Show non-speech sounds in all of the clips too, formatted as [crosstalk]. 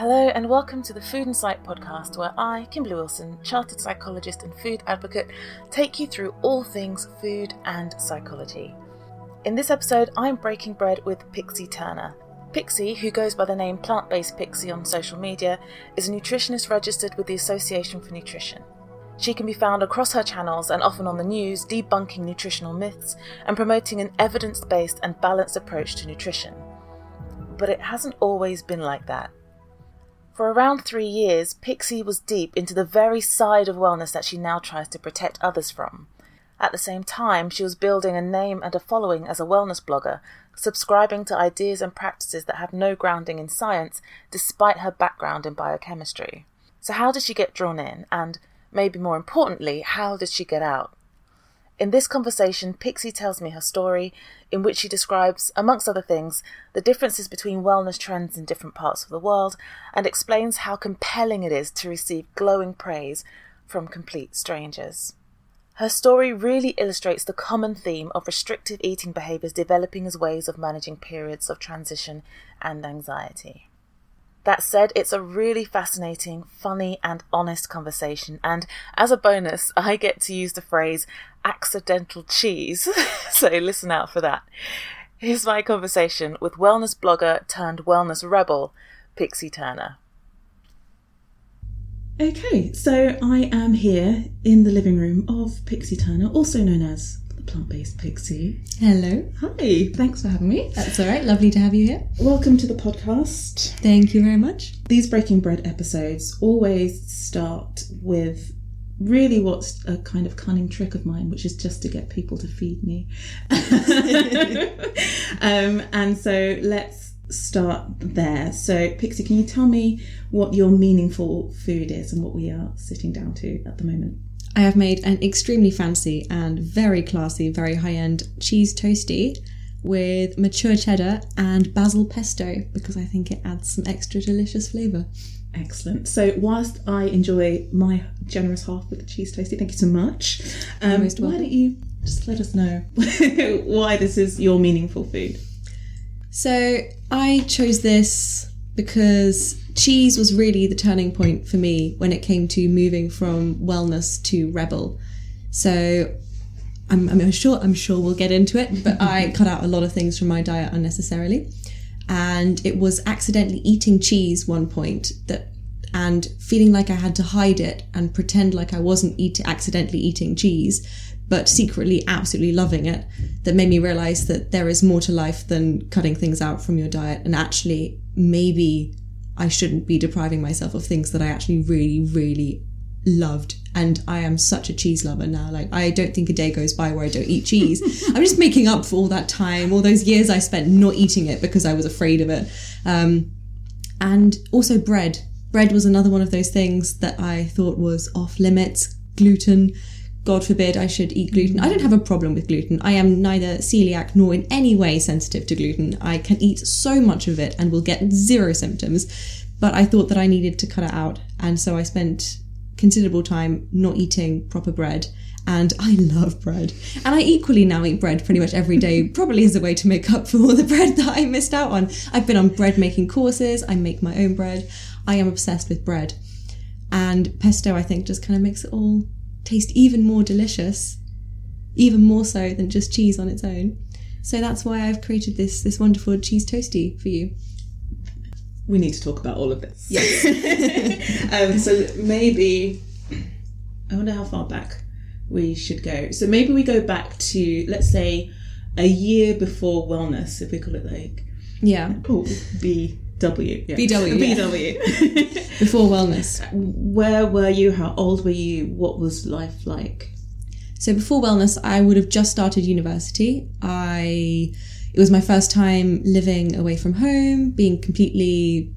Hello, and welcome to the Food and Psych podcast, where I, Kimberly Wilson, chartered psychologist and food advocate, take you through all things food and psychology. In this episode, I'm breaking bread with Pixie Turner. Pixie, who goes by the name Plant Based Pixie on social media, is a nutritionist registered with the Association for Nutrition. She can be found across her channels and often on the news debunking nutritional myths and promoting an evidence based and balanced approach to nutrition. But it hasn't always been like that. For around three years, Pixie was deep into the very side of wellness that she now tries to protect others from. At the same time, she was building a name and a following as a wellness blogger, subscribing to ideas and practices that have no grounding in science, despite her background in biochemistry. So, how did she get drawn in? And, maybe more importantly, how did she get out? In this conversation, Pixie tells me her story, in which she describes, amongst other things, the differences between wellness trends in different parts of the world and explains how compelling it is to receive glowing praise from complete strangers. Her story really illustrates the common theme of restrictive eating behaviours developing as ways of managing periods of transition and anxiety. That said, it's a really fascinating, funny, and honest conversation. And as a bonus, I get to use the phrase accidental cheese. [laughs] so listen out for that. Here's my conversation with wellness blogger turned wellness rebel, Pixie Turner. Okay, so I am here in the living room of Pixie Turner, also known as plant based Pixie. Hello. Hi, thanks for having me. That's all right. Lovely to have you here. Welcome to the podcast. Thank you very much. These Breaking Bread episodes always start with really what's a kind of cunning trick of mine, which is just to get people to feed me. [laughs] um, and so let's start there. So, Pixie, can you tell me what your meaningful food is and what we are sitting down to at the moment? I have made an extremely fancy and very classy, very high end cheese toasty with mature cheddar and basil pesto because I think it adds some extra delicious flavour. Excellent. So, whilst I enjoy my generous half with the cheese toasty, thank you so much. Um, why don't you just let us know [laughs] why this is your meaningful food? So I chose this because cheese was really the turning point for me when it came to moving from wellness to rebel. So I'm, I'm sure I'm sure we'll get into it, but I [laughs] cut out a lot of things from my diet unnecessarily, and it was accidentally eating cheese one point that and feeling like I had to hide it and pretend like I wasn't eat, accidentally eating cheese, but secretly absolutely loving it, that made me realize that there is more to life than cutting things out from your diet. And actually, maybe I shouldn't be depriving myself of things that I actually really, really loved. And I am such a cheese lover now. Like, I don't think a day goes by where I don't eat cheese. [laughs] I'm just making up for all that time, all those years I spent not eating it because I was afraid of it. Um, and also bread. Bread was another one of those things that I thought was off limits. Gluten, God forbid I should eat gluten. I don't have a problem with gluten. I am neither celiac nor in any way sensitive to gluten. I can eat so much of it and will get zero symptoms. But I thought that I needed to cut it out. And so I spent considerable time not eating proper bread And I [laughs] love bread. And I equally now eat bread pretty much every day, [laughs] probably as a way to make up for all the bread that I missed out on. I've been on bread making courses, I make my own bread. I am obsessed with bread. And pesto, I think, just kind of makes it all taste even more delicious, even more so than just cheese on its own. So that's why I've created this this wonderful cheese toasty for you. We need to talk about all of this. Yes. [laughs] um, so maybe I wonder how far back we should go. So maybe we go back to let's say a year before wellness, if we call it like Yeah. oh BW yeah. BW, yeah. BW. Before wellness. Where were you? How old were you? What was life like? So before wellness, I would have just started university. I it was my first time living away from home, being completely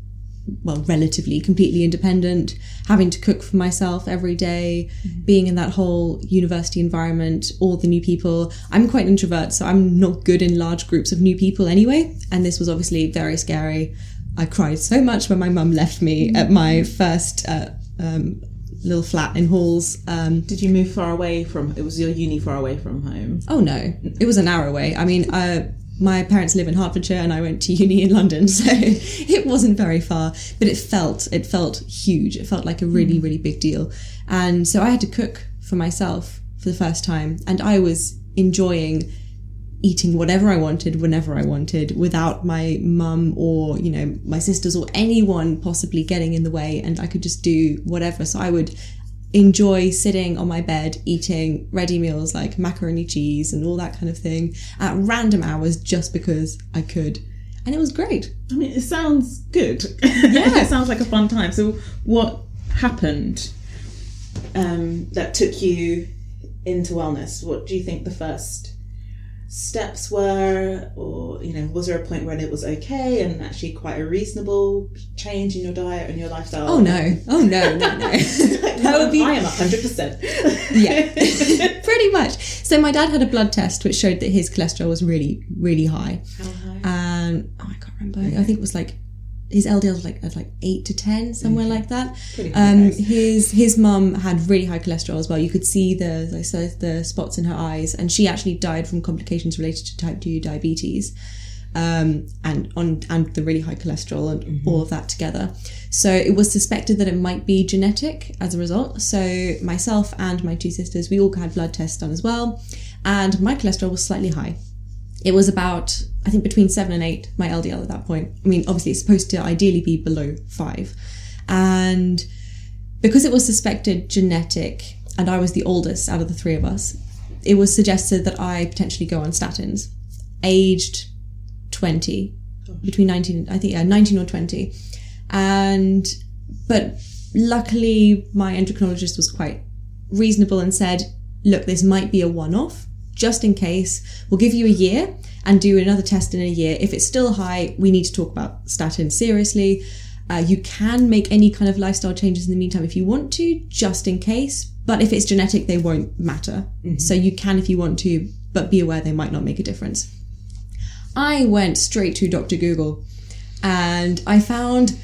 well, relatively completely independent, having to cook for myself every day, mm-hmm. being in that whole university environment, all the new people. I'm quite an introvert, so I'm not good in large groups of new people anyway, and this was obviously very scary. I cried so much when my mum left me at my first uh, um, little flat in Halls. Um, Did you move far away from? It was your uni far away from home. Oh no, it was an hour away. I mean, uh, my parents live in Hertfordshire, and I went to [laughs] uni in London, so [laughs] it wasn't very far. But it felt it felt huge. It felt like a really really big deal, and so I had to cook for myself for the first time, and I was enjoying eating whatever I wanted whenever I wanted without my mum or you know my sisters or anyone possibly getting in the way and I could just do whatever so I would enjoy sitting on my bed eating ready meals like macaroni cheese and all that kind of thing at random hours just because I could and it was great I mean, it sounds good. [laughs] Yeah, it sounds like a fun time. So, what happened um, that took you into wellness? What do you think the first steps were, or you know, was there a point when it was okay and actually quite a reasonable change in your diet and your lifestyle? oh no oh no no no [laughs] that would be I am hundred percent. yeah, [laughs] pretty much. So my dad had a blood test which showed that his cholesterol was really, really high. How high? And oh, I can't remember. I think it was like his LDL was like like eight to ten, somewhere like that. Um, his his mum had really high cholesterol as well. You could see the like, so the spots in her eyes, and she actually died from complications related to type two diabetes. Um, and on and the really high cholesterol and all of that together. So it was suspected that it might be genetic as a result. So myself and my two sisters, we all had blood tests done as well, and my cholesterol was slightly high. It was about, I think, between seven and eight, my LDL at that point. I mean, obviously, it's supposed to ideally be below five. And because it was suspected genetic, and I was the oldest out of the three of us, it was suggested that I potentially go on statins, aged 20, between 19, I think, yeah, 19 or 20. And, but luckily, my endocrinologist was quite reasonable and said, look, this might be a one off, just in case. We'll give you a year and do another test in a year. If it's still high, we need to talk about statin seriously. Uh, you can make any kind of lifestyle changes in the meantime if you want to, just in case. But if it's genetic, they won't matter. So you can if you want to, but be aware they might not make a difference. I went straight to Dr. Google and I found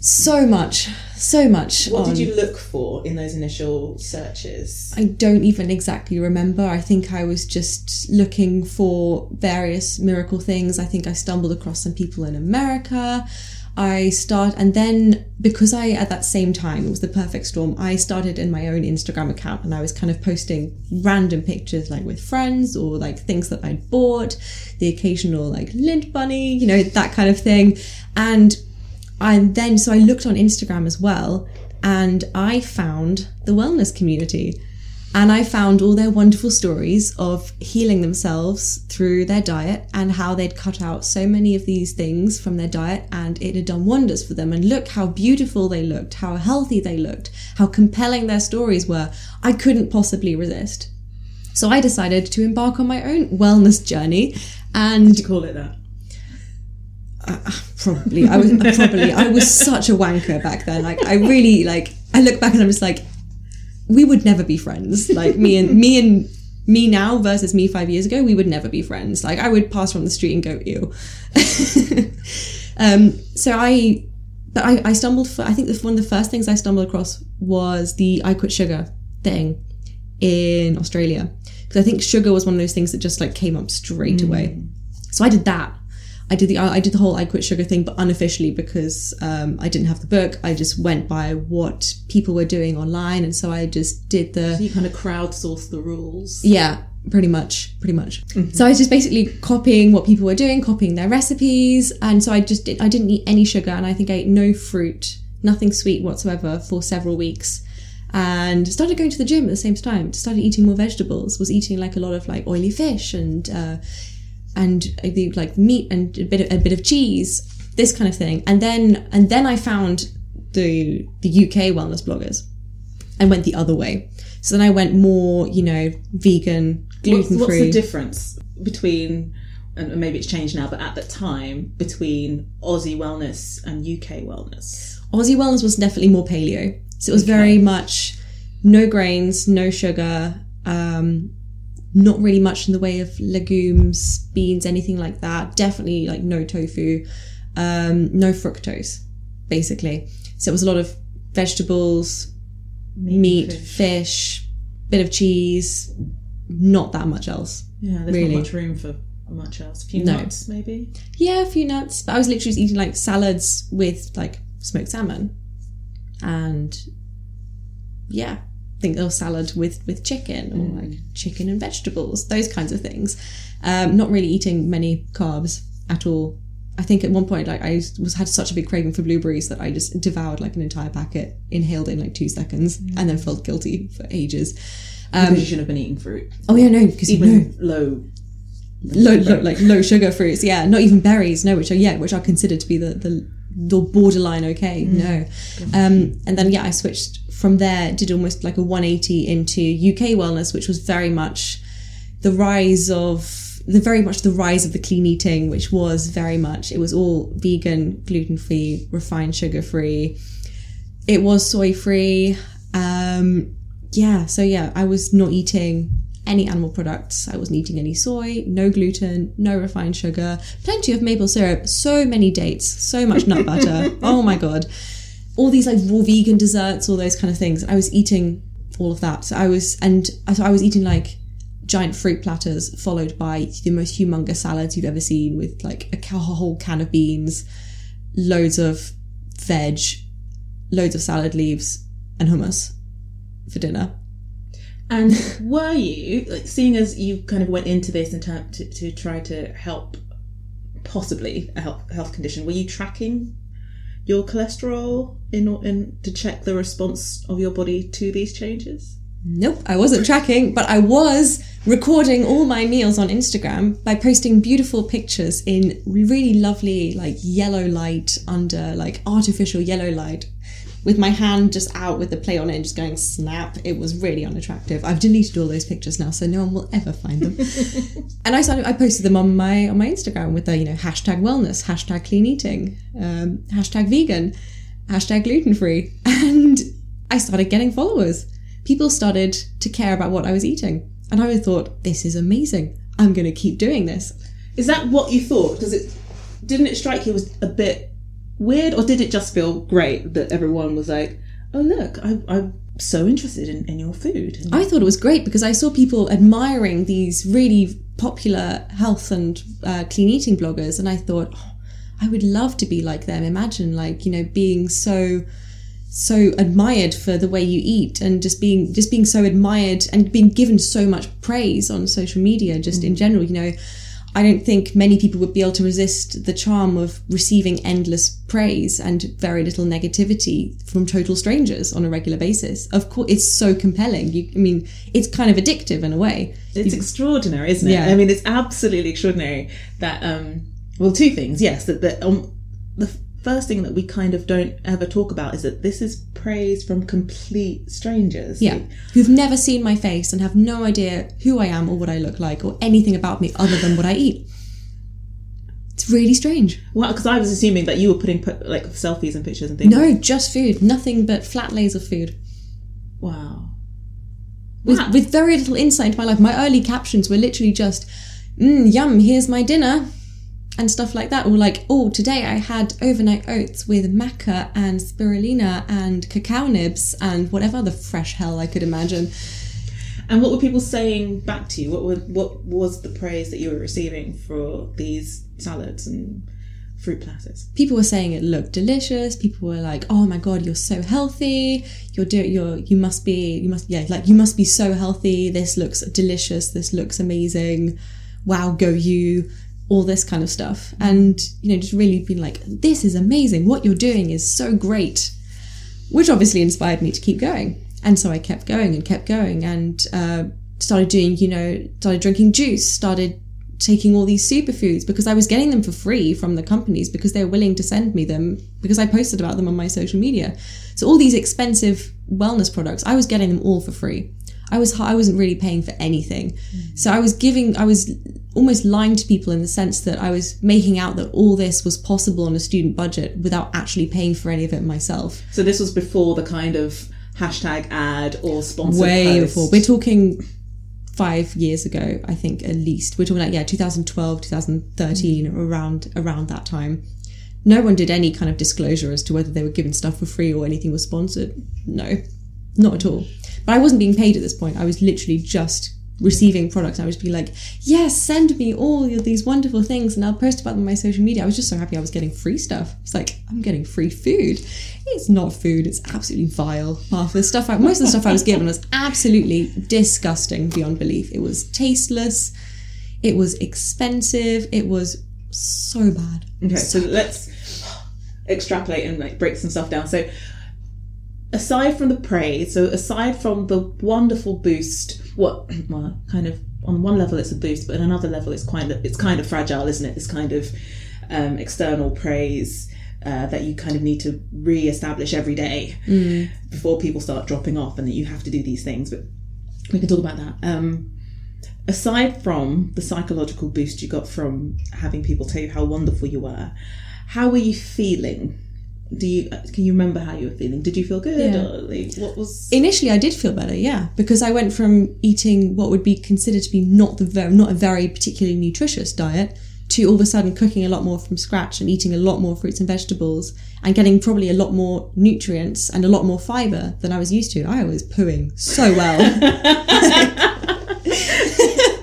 so much, so much. What on- did you look for in those initial searches? I don't even exactly remember. I think I was just looking for various miracle things. I think I stumbled across some people in America. I start and then because I at that same time it was the perfect storm. I started in my own Instagram account and I was kind of posting random pictures like with friends or like things that I'd bought, the occasional like lint bunny, you know that kind of thing. And and then so I looked on Instagram as well and I found the wellness community. And I found all their wonderful stories of healing themselves through their diet and how they'd cut out so many of these things from their diet and it had done wonders for them. And look how beautiful they looked, how healthy they looked, how compelling their stories were. I couldn't possibly resist. So I decided to embark on my own wellness journey and call it that? Probably I was probably I was such a wanker back then. Like I really like I look back and I'm just like we would never be friends. Like me and me and me now versus me five years ago, we would never be friends. Like I would pass from the street and go ew. [laughs] um, so I, but I, I stumbled for. I think the, one of the first things I stumbled across was the I quit sugar thing, in Australia because I think sugar was one of those things that just like came up straight away. So I did that. I did the I did the whole I quit sugar thing, but unofficially because um, I didn't have the book. I just went by what people were doing online, and so I just did the You kind of crowdsource the rules. yeah, pretty much, pretty much. So I was just basically copying what people were doing, copying their recipes, and so I just did. I didn't eat any sugar, and I think I ate no fruit, nothing sweet whatsoever for several weeks, and started going to the gym at the same time. Started eating more vegetables. Was eating like a lot of like oily fish and uh, and like meat and a bit of, a bit of cheese, this kind of thing. And then and then I found the the UK wellness bloggers and went the other way. So then I went more, you know, vegan, gluten what's the difference between, and maybe it's changed now, but at the time, between Aussie wellness and UK wellness? Aussie wellness was definitely more paleo. So it was very much no grains, no sugar, um, not really much in the way of legumes, beans, anything like that. Definitely like no tofu, um, no fructose, basically. So it was a lot of vegetables, meat, fish. bit of cheese, not that much else. Yeah, there's Really? not much room for much else. A few No. nuts, maybe. Yeah, a few nuts. But I was literally just eating like salads with like smoked salmon, and yeah, think or salad with with chicken or like chicken and vegetables, those kinds of things. Um, not really eating many carbs at all. I think at one point, like I was had such a big craving for blueberries that I just devoured like an entire packet, inhaled in like two seconds, and then felt guilty for ages. because you shouldn't have been eating fruit. Oh yeah, no, because Even low. low, low like low sugar fruits. Yeah, not even berries. No, which are yeah, which are considered to be the the, the borderline okay. No, um, and then yeah, I switched from there. Did almost like a 180 into UK wellness, which was very much the rise of the very much the rise of the clean eating, which was very much it was all vegan, gluten free, refined sugar free. It was soy free. Um, yeah, so yeah, I was not eating any animal products. I wasn't eating any soy, no gluten, no refined sugar, plenty of maple syrup, so many dates, so much nut butter. [laughs] oh my god. All these like raw vegan desserts, all those kind of things. I was eating all of that. So I was and so I was eating like giant fruit platters followed by the most humongous salads you've ever seen with like a whole can of beans, loads of veg, loads of salad leaves and hummus for dinner. And [laughs] were you, like, seeing as you kind of went into this term to, to try to help possibly a health, health condition, were you tracking your cholesterol in, in to check the response of your body to these changes? Nope, I wasn't tracking, but I was recording all my meals on Instagram by posting beautiful pictures in really lovely, like yellow light under like artificial yellow light with my hand just out with the plate on it and just going snap. It was really unattractive. I've deleted all those pictures now, so no one will ever find them. [laughs] and I started, I posted them on my on my Instagram with the you know hashtag wellness, hashtag clean eating, um, hashtag vegan, hashtag gluten free, and I started getting followers. People started to care about what I was eating, and I thought this is amazing. I'm going to keep doing this. Is that what you thought? Does it didn't it strike you as a bit weird, or did it just feel great that everyone was like, "Oh look, I, I'm so interested in, in your food"? I thought it was great because I saw people admiring these really popular health and uh, clean eating bloggers, and I thought, oh, I would love to be like them. Imagine, like you know, being so so admired for the way you eat and just being just being so admired and being given so much praise on social media just in general you know i don't think many people would be able to resist the charm of receiving endless praise and very little negativity from total strangers on a regular basis of course it's so compelling you i mean it's kind of addictive in a way It's extraordinary, isn't it? Yeah. I mean, it's absolutely extraordinary that, um, well, two things. Yes, that, that um, the first thing that we kind of don't ever talk about is that this is praise from complete strangers. Yeah, who've never seen my face and have no idea who I am or what I look like or anything about me other than what I eat. It's really strange. Well, because I was assuming that you were putting put, like selfies and pictures and things. No, just food. Nothing but flat lays of food. Wow. With, Wow. with very little insight into my life. My early captions were literally just, mm, yum, here's my dinner. And stuff like that. Or like, oh, today I had overnight oats with maca and spirulina and cacao nibs and whatever other fresh hell I could imagine. And what were people saying back to you? What were, what was the praise that you were receiving for these salads and fruit platters? People were saying it looked delicious. People were like, "Oh my god, you're so healthy. You're do you're you must be you must yeah like you must be so healthy. This looks delicious. This looks amazing. Wow, go you." All this kind of stuff, and you know, just really being like, "This is amazing. What you're doing is so great," which obviously inspired me to keep going. And so I kept going and kept going and uh, started doing, you know, started drinking juice, started taking all these superfoods because I was getting them for free from the companies because they were willing to send me them because I posted about them on my social media. So all these expensive wellness products, I was getting them all for free. I was I wasn't really paying for anything. Mm. So I was giving I was almost lying to people in the sense that I was making out that all this was possible on a student budget without actually paying for any of it myself. So this was before the kind of hashtag ad or sponsored way post. before. We're talking five years ago, I think at least. We're talking like yeah, 2012, 2013, mm. around around that time. No one did any kind of disclosure as to whether they were given stuff for free or anything was sponsored. No, not at all. But I wasn't being paid at this point. I was literally just receiving products. I would be like, yes, send me all these wonderful things and I'll post about them on my social media. I was just so happy I was getting free stuff. It's like, I'm getting free food. It's not food, it's absolutely vile. Half the stuff, I, most of the stuff I was given was absolutely disgusting beyond belief. It was tasteless, it was expensive, it was so bad. Okay, so, so let's extrapolate and like break some stuff down. So aside from the praise, so aside from the wonderful boost, what [clears throat] well, kind of on one level it's a boost, but on another level it's kind of it's kind of fragile, isn't it? This kind of um, external praise. Uh, that you kind of need to re-establish every day mm. before people start dropping off, and that you have to do these things. But we can talk about that. Um, aside from the psychological boost you got from having people tell you how wonderful you were, how were you feeling do you uh, can you remember how you were feeling? Did you feel good yeah. or like, what was initially i did feel better yeah because i went from eating what would be considered to be not the very not a very particularly nutritious diet to all of a sudden cooking a lot more from scratch and eating a lot more fruits and vegetables and getting probably a lot more nutrients and a lot more fiber than i was used to. I was pooing so well [laughs]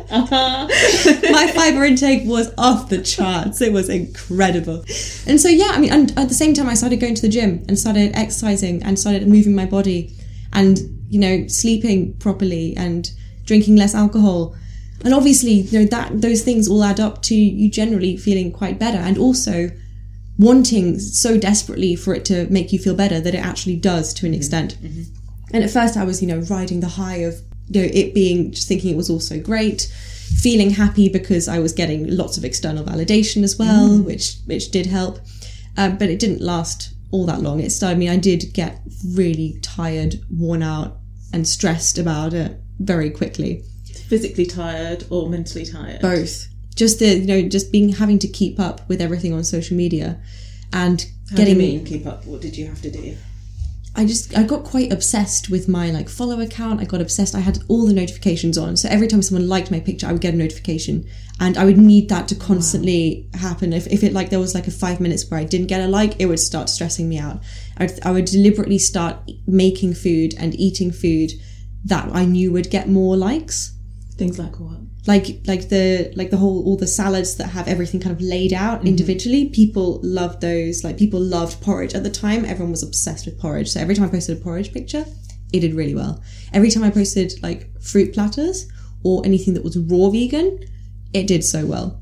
uh-huh. [laughs] My fiber intake was off the charts. It was incredible. And so, yeah, I mean, and at the same time, I started going to the gym and started exercising and started moving my body and, you know, sleeping properly and drinking less alcohol. And obviously, you know, that those things all add up to you generally feeling quite better and also wanting so desperately for it to make you feel better that it actually does to an mm-hmm. extent. Mm-hmm. And at first I was, you know, riding the high of you know, it being just thinking it was all so great, feeling happy because I was getting lots of external validation as well, mm. which which did help. Um, but it didn't last all that long. It started. I mean, I did get really tired, worn out, and stressed about it very quickly. Physically tired or mentally tired? Both. Just the you know, just being having to keep up with everything on social media, and How getting. Do you mean keep up? What did you have to do? I just I got quite obsessed with my like follow account. I got obsessed. I had all the notifications on. So every time someone liked my picture, I would get a notification. And I would need that to constantly wow. happen. If, if it like there was like a five minutes where I didn't get a like, it would start stressing me out. I'd, I would deliberately start making food and eating food that I knew would get more likes. Things like what? Like like the like the whole all the salads that have everything kind of laid out mm-hmm. individually people loved those like people loved porridge at the time everyone was obsessed with porridge so every time i posted a porridge picture it did really well every time i posted like fruit platters or anything that was raw vegan it did so well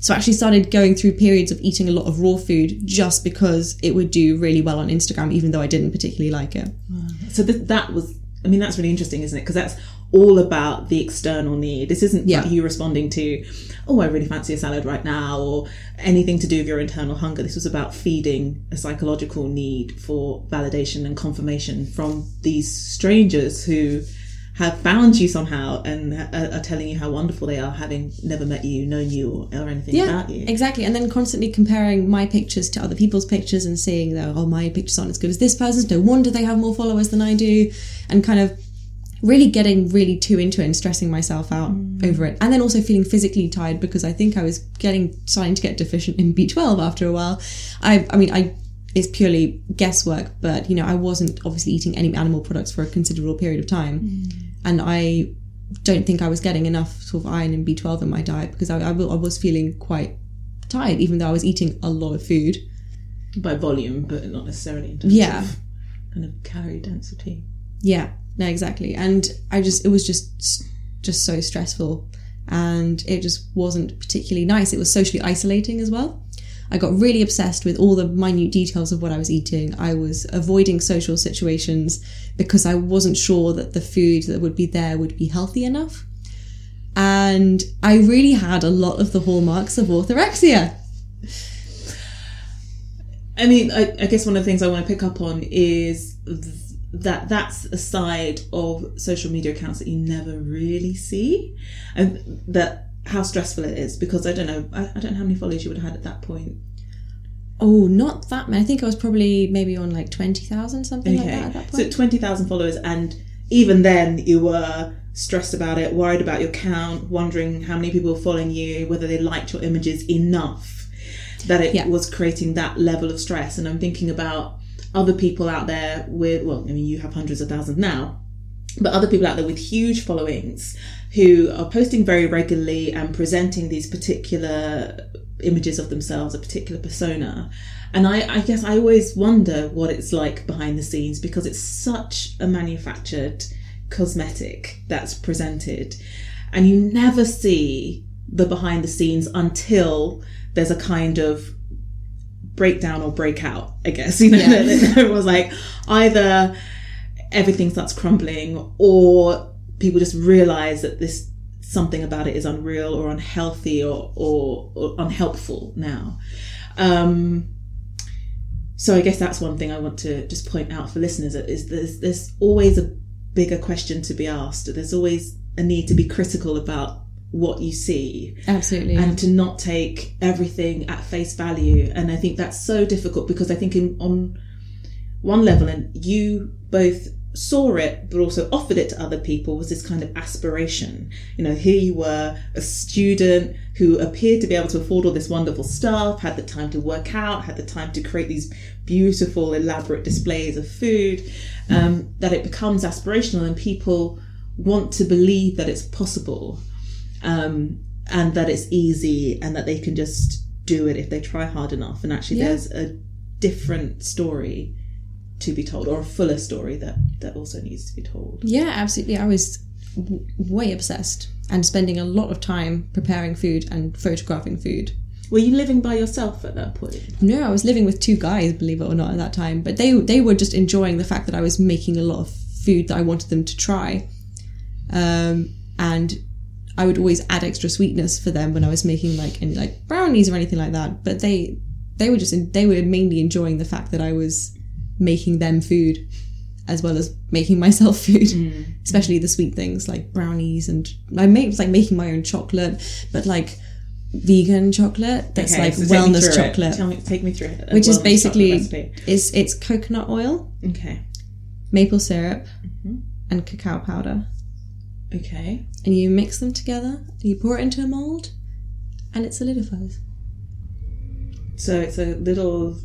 so I actually started going through periods of eating a lot of raw food just because it would do really well on Instagram, even though I didn't particularly like it. So th- that was, I mean, that's really interesting, isn't it? Because that's all about the external need. This isn't yeah. you responding to, oh, I really fancy a salad right now, or anything to do with your internal hunger. This was about feeding a psychological need for validation and confirmation from these strangers who have found you somehow and are, telling you how wonderful they are, having never met you, known you, or, or anything yeah, about you. Exactly. And then constantly comparing my pictures to other people's pictures and seeing that, oh, my pictures aren't as good as this person's. No wonder they have more followers than I do. And kind of really getting really too into it and stressing myself out mm. over it and then also feeling physically tired because i think i was getting starting to get deficient in b12 after a while i i mean i it's purely guesswork but you know i wasn't obviously eating any animal products for a considerable period of time mm. and i don't think I was getting enough sort of iron and B12 in my diet because I, I, I was feeling quite tired, even though I was eating a lot of food. By volume, but not necessarily in terms Yeah. of kind of calorie density. Yeah, no, exactly. And I just, it was just, just so stressful. And it just wasn't particularly nice. It was socially isolating as well. I got really obsessed with all the minute details of what I was eating. I was avoiding social situations because I wasn't sure that the food that would be there would be healthy enough. And I really had a lot of the hallmarks of orthorexia. I mean, I, I guess one of the things I want to pick up on is that that's a side of social media accounts that you never really see, and that how stressful it is. Because I don't know, I, I don't know how many followers you would have had at that point. Oh, not that many. I think I was probably maybe on like 20,000, something like that at that point. so twenty thousand followers, and even then you were stressed about it, worried about your count, wondering how many people were following you, whether they liked your images enough that it Yeah. was creating that level of stress. And I'm thinking about other people out there with, well, I mean, you have hundreds of thousands now, but other people out there with huge followings who are posting very regularly and presenting these particular images of themselves, a particular persona. And I, I guess I always wonder what it's like behind the scenes because it's such a manufactured cosmetic that's presented. And you never see the behind the scenes until there's a kind of breakdown or breakout, I guess. [laughs] You know, it was like either everything starts crumbling or people just realize that this something about it is unreal or unhealthy or, or, or unhelpful now. Um, so I guess that's one thing I want to just point out for listeners is there's there's always a bigger question to be asked. There's always a need to be critical about what you see Absolutely. and to not take everything at face value. And I think that's so difficult because I think in, on one level, and you both saw it, but also offered it to other people, was this kind of aspiration. You know, here you were, a student who appeared to be able to afford all this wonderful stuff, had the time to work out, had the time to create these beautiful, elaborate displays of food, um, that it becomes aspirational and people want to believe that it's possible um, and that it's easy and that they can just do it if they try hard enough. And actually, Yeah. there's a different story to be told, or a fuller story that that also needs to be told. Yeah, absolutely. I was w- way obsessed and spending a lot of time preparing food and photographing food. Were you living by yourself at that point? No, I was living with two guys, believe it or not, at that time. But they they were just enjoying the fact that I was making a lot of food that I wanted them to try, um, and I would always add extra sweetness for them when I was making like any like brownies or anything like that. But they they were just they were mainly enjoying the fact that I was making them food as well as making [laughs] myself food, especially the sweet things like brownies and I made was like making my own chocolate, but like vegan chocolate that's Okay, like so wellness chocolate Tell me, take me through it. Which is basically is it's coconut oil, okay. maple syrup, Mm-hmm. and cacao powder, Okay. and you mix them together. And you pour it into a mold, and it solidifies. So it's a little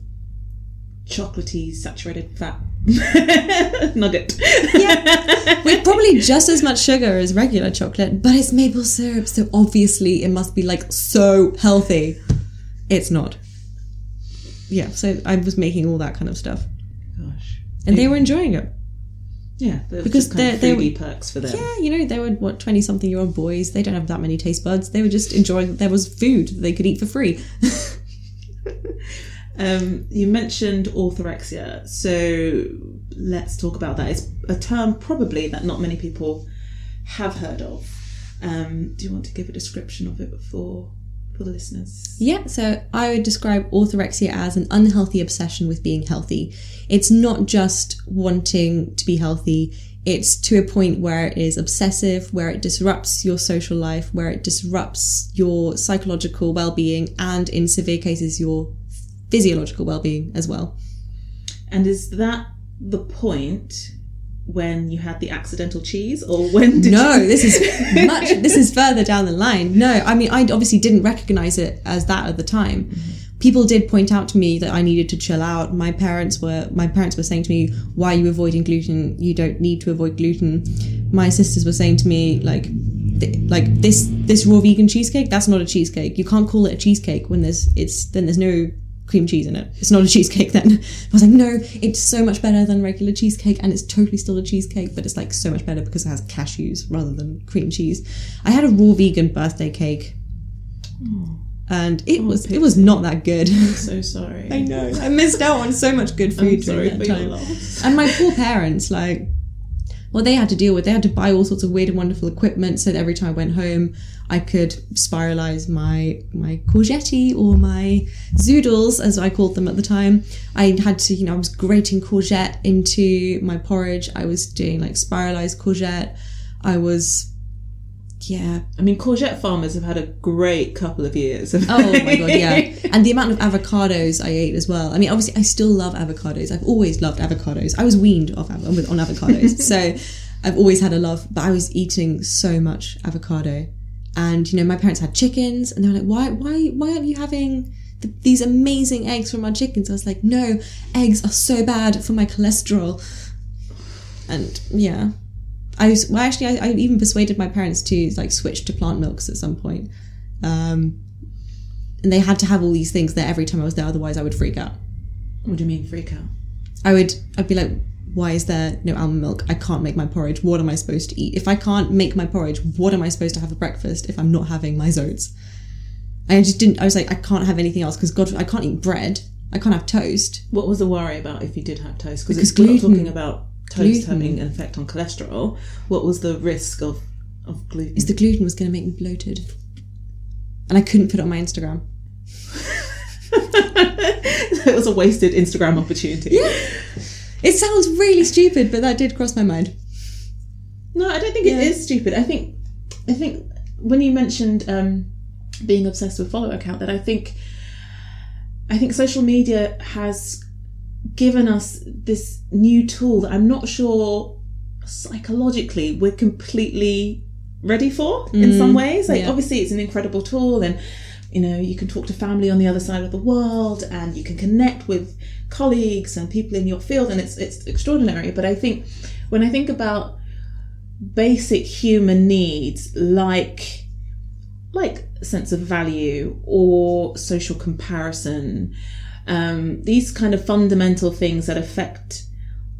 chocolatey saturated fat [laughs] nugget. yeah, [laughs] With probably just as much sugar as regular chocolate, but it's maple syrup, so obviously it must be like so healthy. It's not. Yeah, so I was making all that kind of stuff, Gosh. and they were enjoying it. Yeah, because Because just kind of they're- perks for them. Yeah, you know, they were what twenty something year old boys. They don't have that many taste buds. They were just enjoying. that There was food that they could eat for free. [laughs] Um, you mentioned orthorexia, so let's talk about that. It's a term probably that not many people have heard of. Um, do you want to give a description of it for for the listeners? Yeah, so I would describe orthorexia as an unhealthy obsession with being healthy. It's not just wanting to be healthy, it's to a point where it is obsessive, where it disrupts your social life, where it disrupts your psychological well being, and in severe cases, your physiological well being as well. And is that the point when you had the accidental cheese, or when did No, you... this is [laughs] much. This is further down the line. No, I mean, I obviously didn't recognize it as that at the time. Mm-hmm. people did point out to me that I needed to chill out. My parents were my parents were saying to me, "Why are you avoiding gluten? You don't need to avoid gluten." My sisters were saying to me like th- like this this raw vegan cheesecake, that's not a cheesecake. You can't call it a cheesecake when there's it's then there's no cream cheese in it. It's not a cheesecake then. [laughs] I was like, "No, it's so much better than regular cheesecake and it's totally still a cheesecake, but it's like so much better because it has cashews rather than cream cheese." I had a raw vegan birthday cake. Hmm. And it was it was not that good. I'm [laughs] so sorry. I know. [laughs] I missed out on so much good food I'm sorry during that time. And my poor parents, like, what they had to deal with, they had to buy all sorts of weird and wonderful equipment so that every time I went home, I could spiralize my my courgette or my zoodles, as I called them at the time. I had to, you know, I was grating courgette into my porridge. I was doing like spiralized courgette. I was, yeah, I mean, courgette farmers have had a great couple of years. Oh my god, yeah. [laughs] And the amount of avocados I ate as well. I mean, obviously, I still love avocados. I've always loved avocados. I was weaned off av- on avocados, [laughs] so I've always had a love. But I was eating so much avocado, and you know, my parents had chickens, and they were like, "Why, why, why aren't you having?" th- These amazing eggs from our chickens. I was like, no, eggs are so bad for my cholesterol. And yeah, I was well. Actually, I, I even persuaded my parents to like switch to plant milks at some point. Um, and they had to have all these things there every time I was there, otherwise I would freak out. what do you mean freak out? I would I'd be like, why is there no almond milk? I can't make my porridge. What am I supposed to eat? If I can't make my porridge, what am I supposed to have for breakfast if I'm not having my zoats? I just didn't. I was like, I can't have anything else because God, I can't eat bread. I can't have toast. What was the worry about if you did have toast? Because not gluten- talking about toast gluten- having an effect on cholesterol. What was the risk of of gluten? Is the gluten was going to make me bloated, and I couldn't put it on my Instagram. [laughs] it was a wasted Instagram opportunity. It sounds really stupid, but that did cross my mind. No, I don't think it is stupid. I think, I think when you mentioned um, being obsessed with follower count, that I think, I think social media has given us this new tool that I'm not sure psychologically we're completely ready for in some ways. Like yeah. obviously it's an incredible tool and you know you can talk to family on the other side of the world and you can connect with colleagues and people in your field and it's it's extraordinary. But I think when I think about basic human needs like like sense of value or social comparison um, these kind of fundamental things that affect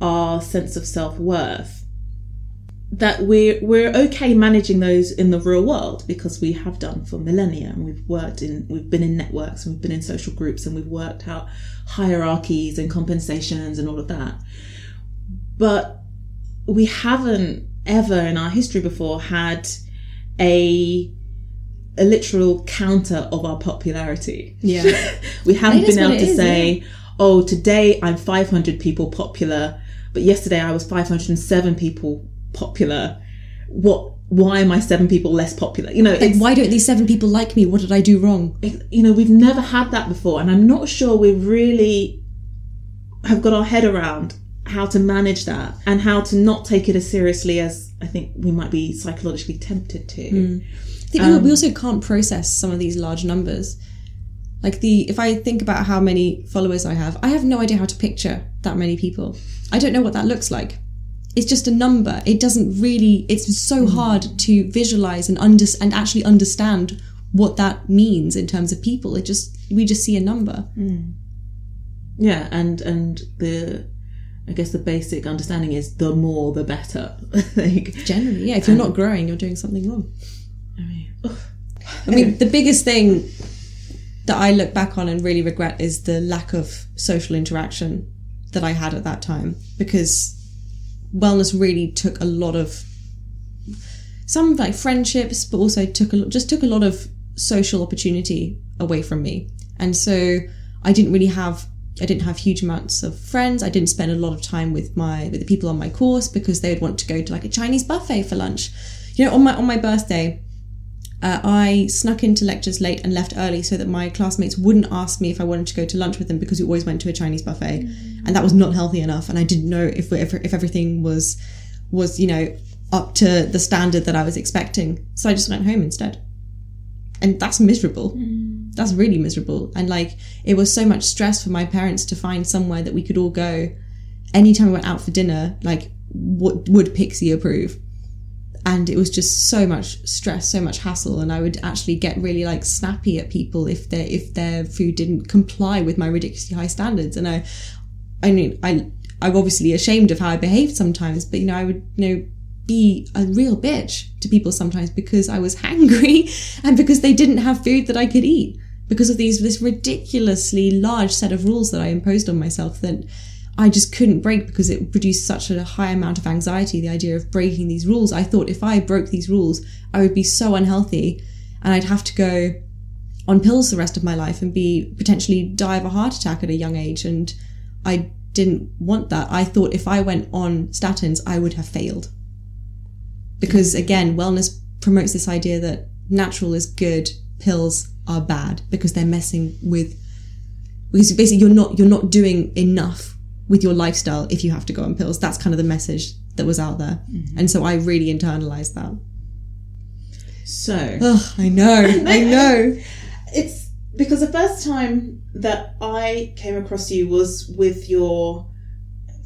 our sense of self-worth that we're we're okay managing those in the real world because we have done for millennia and we've worked in we've been in networks and we've been in social groups and we've worked out hierarchies and compensations and all of that but we haven't ever in our history before had a a literal counter of our popularity. Yeah. [laughs] We haven't been able to is, say, oh, today I'm 500 people popular, but yesterday I was 507 people popular. What? Why am I seven people less popular? You know, Like, why don't these seven people like me? What did I do wrong? you know, we've never had that before, and I'm not sure we really have got our head around how to manage that and how to not take it as seriously as I think we might be psychologically tempted to. Hmm. I think we- we also can't process some of these large numbers. Like the, if I think about how many followers I have, I have no idea how to picture that many people. I don't know what that looks like. It's just a number. It doesn't really. It's so hmm. hard to visualize and under and actually understand what that means in terms of people. It just we just see a number. Hmm. Yeah, and and the I guess the basic understanding is the more the better. [laughs] like, Generally, yeah. If you're not growing, you're doing something wrong. I mean, I mean, the biggest thing that I look back on and really regret is the lack of social interaction that I had at that time because wellness really took a lot of some like friendships, but also took a lot, just took a lot of social opportunity away from me. And so I didn't really have I didn't have huge amounts of friends. I didn't spend a lot of time with my with the people on my course because they would want to go to like a Chinese buffet for lunch. You know, on my on my birthday, uh, I snuck into lectures late and left early so that my classmates wouldn't ask me if I wanted to go to lunch with them because we always went to a Chinese buffet, and that was not healthy enough. And I didn't know if if, if everything was was you know up to the standard that I was expecting. So I just went home instead, and that's miserable. that's really miserable. And like, it was so much stress for my parents to find somewhere that we could all go. Anytime we went out for dinner, like, what would Pixie approve? And it was just so much stress, so much hassle, and I would actually get really like snappy at people if their if their food didn't comply with my ridiculously high standards. And I, I mean, I I'm obviously ashamed of how I behaved sometimes, but you know, I would you know be a real bitch to people sometimes because I was [laughs] hangry and because they didn't have food that I could eat because of these this ridiculously large set of rules that I imposed on myself that I just couldn't break because it produced such a high amount of anxiety the idea of breaking these rules. I thought if I broke these rules I would be so unhealthy and I'd have to go on pills the rest of my life and be potentially die of a heart attack at a young age. And I didn't want that. I thought if I went on statins I would have failed. Because again wellness promotes this idea that natural is good pills are bad because they're messing with because basically you're not you're not doing enough with your lifestyle if you have to go on pills. That's kind of the message that was out there. Mm-hmm. And so i really internalized that. So oh i know [laughs] i know. It's because the first time that I came across you was with your,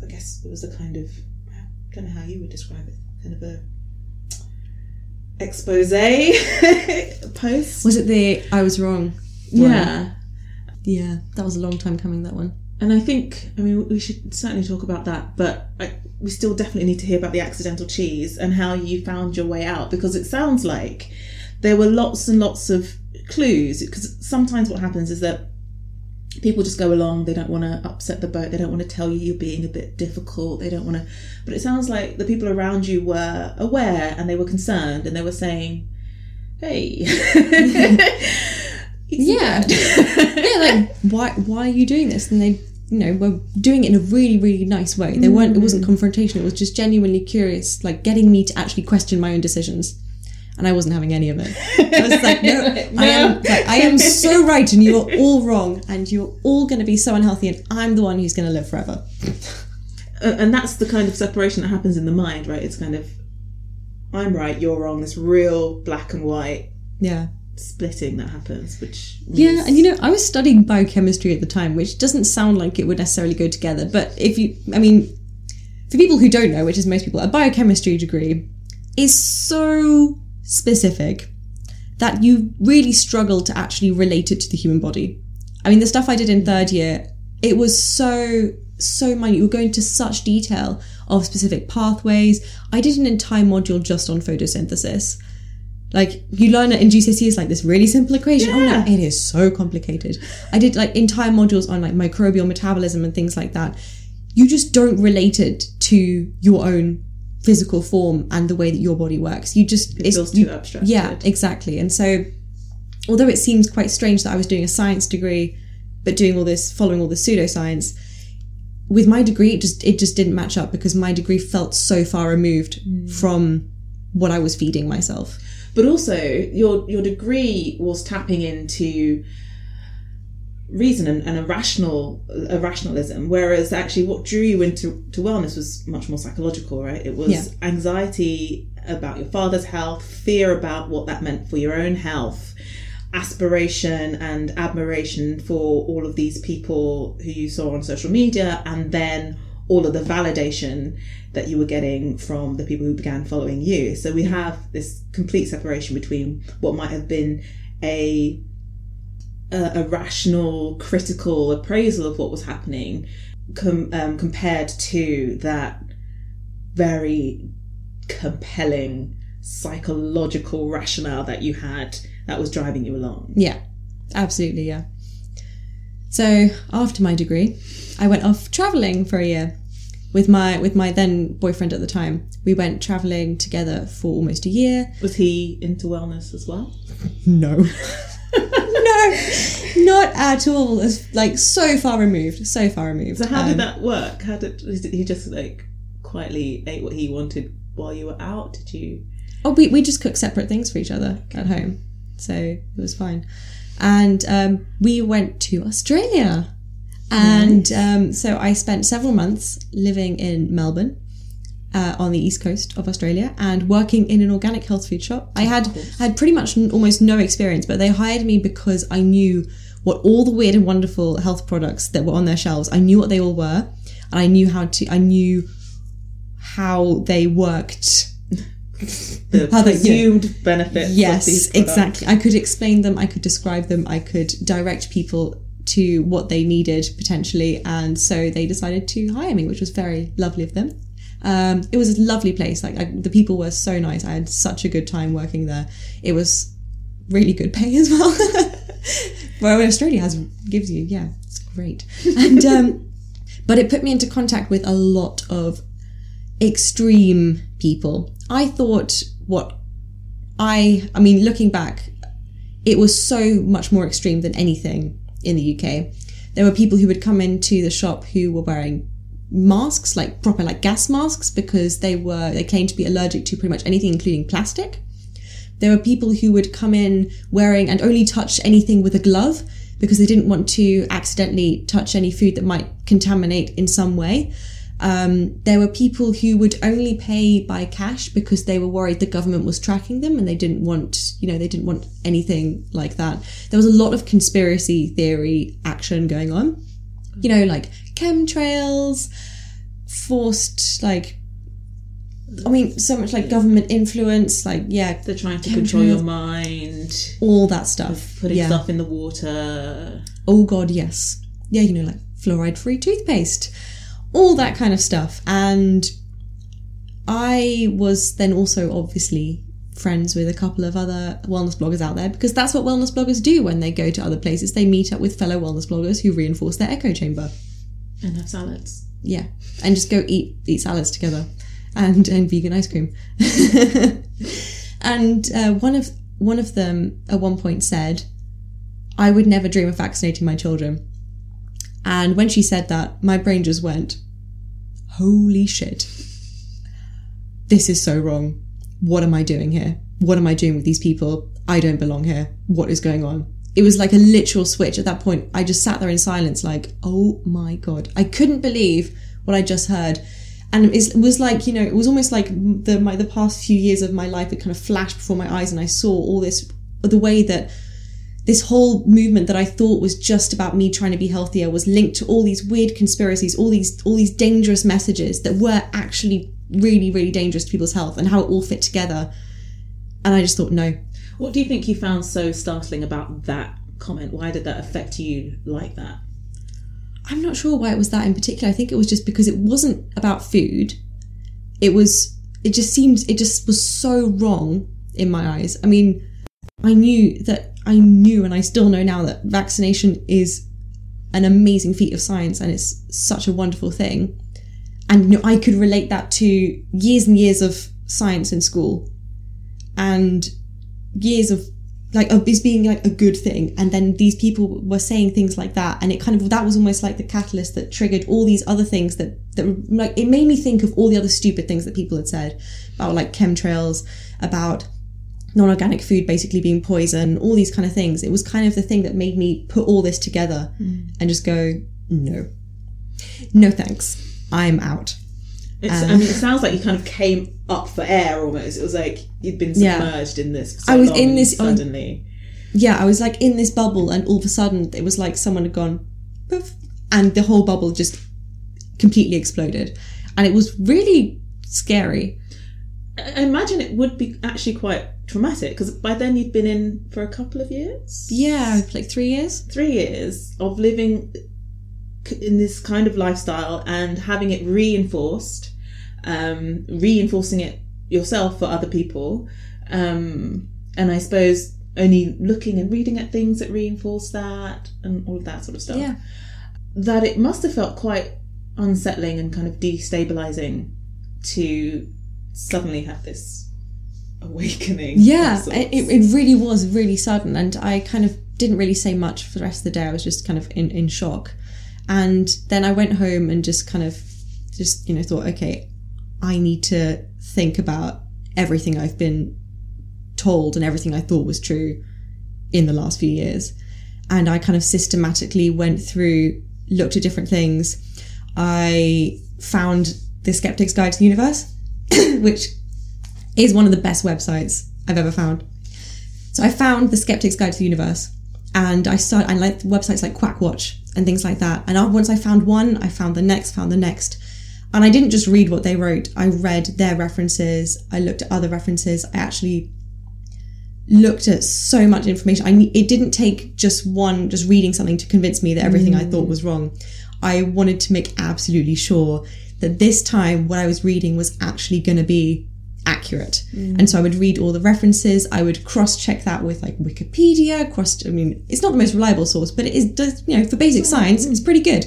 I guess it was a kind of, I don't know how you would describe it, kind of a expose [laughs] post. was it the i was wrong yeah. yeah that was a long time coming that one And I think, I mean, we should certainly talk about that, but I, we still definitely need to hear about the accidental cheese and how you found your way out because it sounds like there were lots and lots of clues. Because sometimes what happens is that people just go along, they don't want to upset the boat, they don't want to tell you you're being a bit difficult, they don't want to. But it sounds like the people around you were aware and they were concerned and they were saying, hey. [laughs] Yeah. [laughs] yeah, like why why are you doing this? And they you know were doing it in a really really nice way. They weren't. It wasn't mm. confrontational. It was just genuinely curious, like getting me to actually question my own decisions. And I wasn't having any of it. I was like, no, [laughs] I am. Like, I am so right, and you're all wrong, and you're all going to be so unhealthy, and I'm the one who's going to live forever. And that's the kind of separation that happens in the mind, right? It's kind of, I'm right, you're wrong. This real black and white Yeah. Splitting that happens, which Yeah, and you know, I was studying biochemistry at the time, which doesn't sound like it would necessarily go together. But if you, I mean, for people who don't know, which is most people, a biochemistry degree is so specific that you really struggle to actually relate it to the human body. I mean, the stuff I did in third year, it was so, so minute. You were going to such detail of specific pathways. I did an entire module just on photosynthesis. Like you learn it in GCSE is like this really simple equation. Oh no, it is so complicated. I did like entire modules on like microbial metabolism and things like that. You just don't relate it to your own physical form and the way that your body works. You just it feels too abstract. Yeah, exactly. And so, although it seems quite strange that I was doing a science degree, but doing all this, following all the pseudoscience, with my degree, it just it just didn't match up because my degree felt so far removed mm. from what I was feeding myself. But also, your your degree was tapping into reason and, and a rational a rationalism, whereas actually what drew you into to wellness was much more psychological, right? It was Yeah. anxiety about your father's health, fear about what that meant for your own health, aspiration and admiration for all of these people who you saw on social media, and then all of the validation that you were getting from the people who began following you. So we have this complete separation between what might have been a a, a rational, critical appraisal of what was happening, com, um, compared to that very compelling psychological rationale that you had that was driving you along. Yeah, absolutely, yeah. So after my degree, I went off traveling for a year with my with my then boyfriend at the time. We went traveling together for almost a year. Was he into wellness as well? No. [laughs] no, not at all. It's like so far removed, so far removed. So how did Um, that work? How did, did he just like quietly ate what he wanted while you were out? Did you? Oh, we, we just cooked separate things for each other at home. So it was fine. And um, we went to Australia. And um, so I spent several months living in Melbourne. uh, on the east coast of Australia and working in an organic health food shop. I had had pretty much n- almost no experience, but they hired me because I knew what all the weird and wonderful health products that were on their shelves. I knew what they all were, and I knew how to. I knew how they worked. The How they- you presumed benefits. of Yes, exactly. I could explain them. I could describe them. I could direct people to what they needed potentially, and so they decided to hire me, which was very lovely of them. Um, it was a lovely place. Like I, the people were so nice. I had such a good time working there. It was really good pay as well. [laughs] well, Australia has gives you yeah, it's great. [laughs] And um, but it put me into contact with a lot of extreme people. I thought what I I mean, looking back, it was so much more extreme than anything in the UK. There were people who would come into the shop who were wearing masks, like proper like gas masks, because they were they claimed to be allergic to pretty much anything, including plastic. There were people who would come in wearing and only touch anything with a glove because they didn't want to accidentally touch any food that might contaminate in some way. Um, there were people who would only pay by cash because they were worried the government was tracking them and they didn't want, you know, they didn't want anything like that. There was a lot of conspiracy theory action going on. You know, like chemtrails, forced, like, I mean, so much like government influence, like, yeah, They're trying to control your mind, all that stuff. putting yeah. stuff in the water. Oh god, yes. Yeah, you know, like fluoride free toothpaste. All that kind of stuff. And I was then also obviously friends with a couple of other wellness bloggers out there because that's what wellness bloggers do when they go to other places. They meet up with fellow wellness bloggers who reinforce their echo chamber. And have salads. Yeah. And just go eat eat salads together. And and vegan ice cream. [laughs] and uh, one of one of them at one point said, I would never dream of vaccinating my children. And when she said that, my brain just went, Holy shit. This is so wrong. What am I doing here? What am I doing with these people? I don't belong here. What is going on? It was like a literal switch at that point. I just sat there in silence, like, oh my God. I couldn't believe what I just heard. And it was like, you know, it was almost like the, my, the past few years of my life, it kind of flashed before my eyes and I saw all this, the way that this whole movement that I thought was just about me trying to be healthier was linked to all these weird conspiracies, all these all these dangerous messages that were actually really really dangerous to people's health and how it all fit together. And I just thought no. What do you think you found so startling about that comment? Why did that affect you like that? I'm not sure why it was that in particular. I think it was just because it wasn't about food. It was it just seemed it just was so wrong in my eyes. I mean, I knew that I knew and I still know now that vaccination is an amazing feat of science and it's such a wonderful thing. And you know, I could relate that to years and years of science in school and years of like of this being like a good thing and then these people were saying things like that and it kind of that was almost like the catalyst that triggered all these other things that that like it made me think of all the other stupid things that people had said about like chemtrails about non-organic food basically being poison all these kind of things it was kind of the thing that made me put all this together and just go no no thanks i'm out It's, Um, I mean, it sounds like you kind of came up for air almost. It was like you'd been Yeah. submerged in this. So I was in this- on- suddenly. yeah, I was like in this bubble, and all of a sudden it was like someone had gone poof, and the whole bubble just completely exploded, and it was really scary. I imagine it would be actually quite traumatic because by then you'd been in for a couple of years. Yeah, like three years. three years of living in this kind of lifestyle and having it reinforced, um, reinforcing it yourself for other people, um, and I suppose only looking and reading at things that reinforce that and all of that sort of stuff. Yeah. That it must have felt quite unsettling and kind of destabilizing to suddenly have this awakening. Yeah, it, it really was really sudden, and I kind of didn't really say much for the rest of the day. I was just kind of in, in shock. And then I went home and just kind of just, you know, thought, okay, I need to think about everything I've been told and everything I thought was true in the last few years. And I kind of systematically went through, looked at different things. I found the Skeptic's Guide to the Universe [coughs] which is one of the best websites I've ever found. So I found the Skeptic's Guide to the Universe, and I started. I like websites like Quackwatch and things like that. And once I found one, I found the next, found the next, and I didn't just read what they wrote. I read their references. I looked at other references. I actually looked at so much information. I it didn't take just one, just reading something to convince me that everything I thought was wrong. I wanted to make absolutely sure that this time what I was reading was actually going to be accurate. Mm. And so I would read all the references. I would cross check that with like Wikipedia. Cross, I mean, it's not the most reliable source, but it is, does, you know, for basic mm, science, it's mm, pretty good.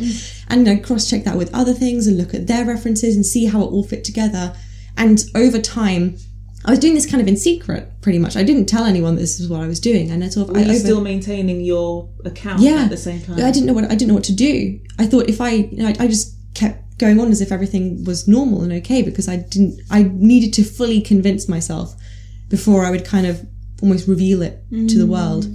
And I cross check that with other things and look at their references and see how it all fit together. And over time, I was doing this kind of in secret, pretty much. I didn't tell anyone that this is what I was doing, and I sort of Were I you over- still maintaining your account yeah at the same time? I didn't know what I didn't know what to do. I thought if I, you know, I, I just kept going on as if everything was normal and okay because I didn't. I needed to fully convince myself before I would kind of almost reveal it to the mm. world.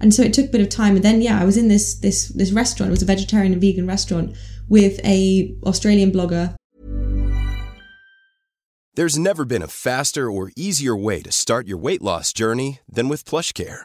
And so it took a bit of time. And then yeah, I was in this this this restaurant. It was a vegetarian and vegan restaurant with a Australian blogger There's never been a faster or easier way to start your weight loss journey than with PlushCare.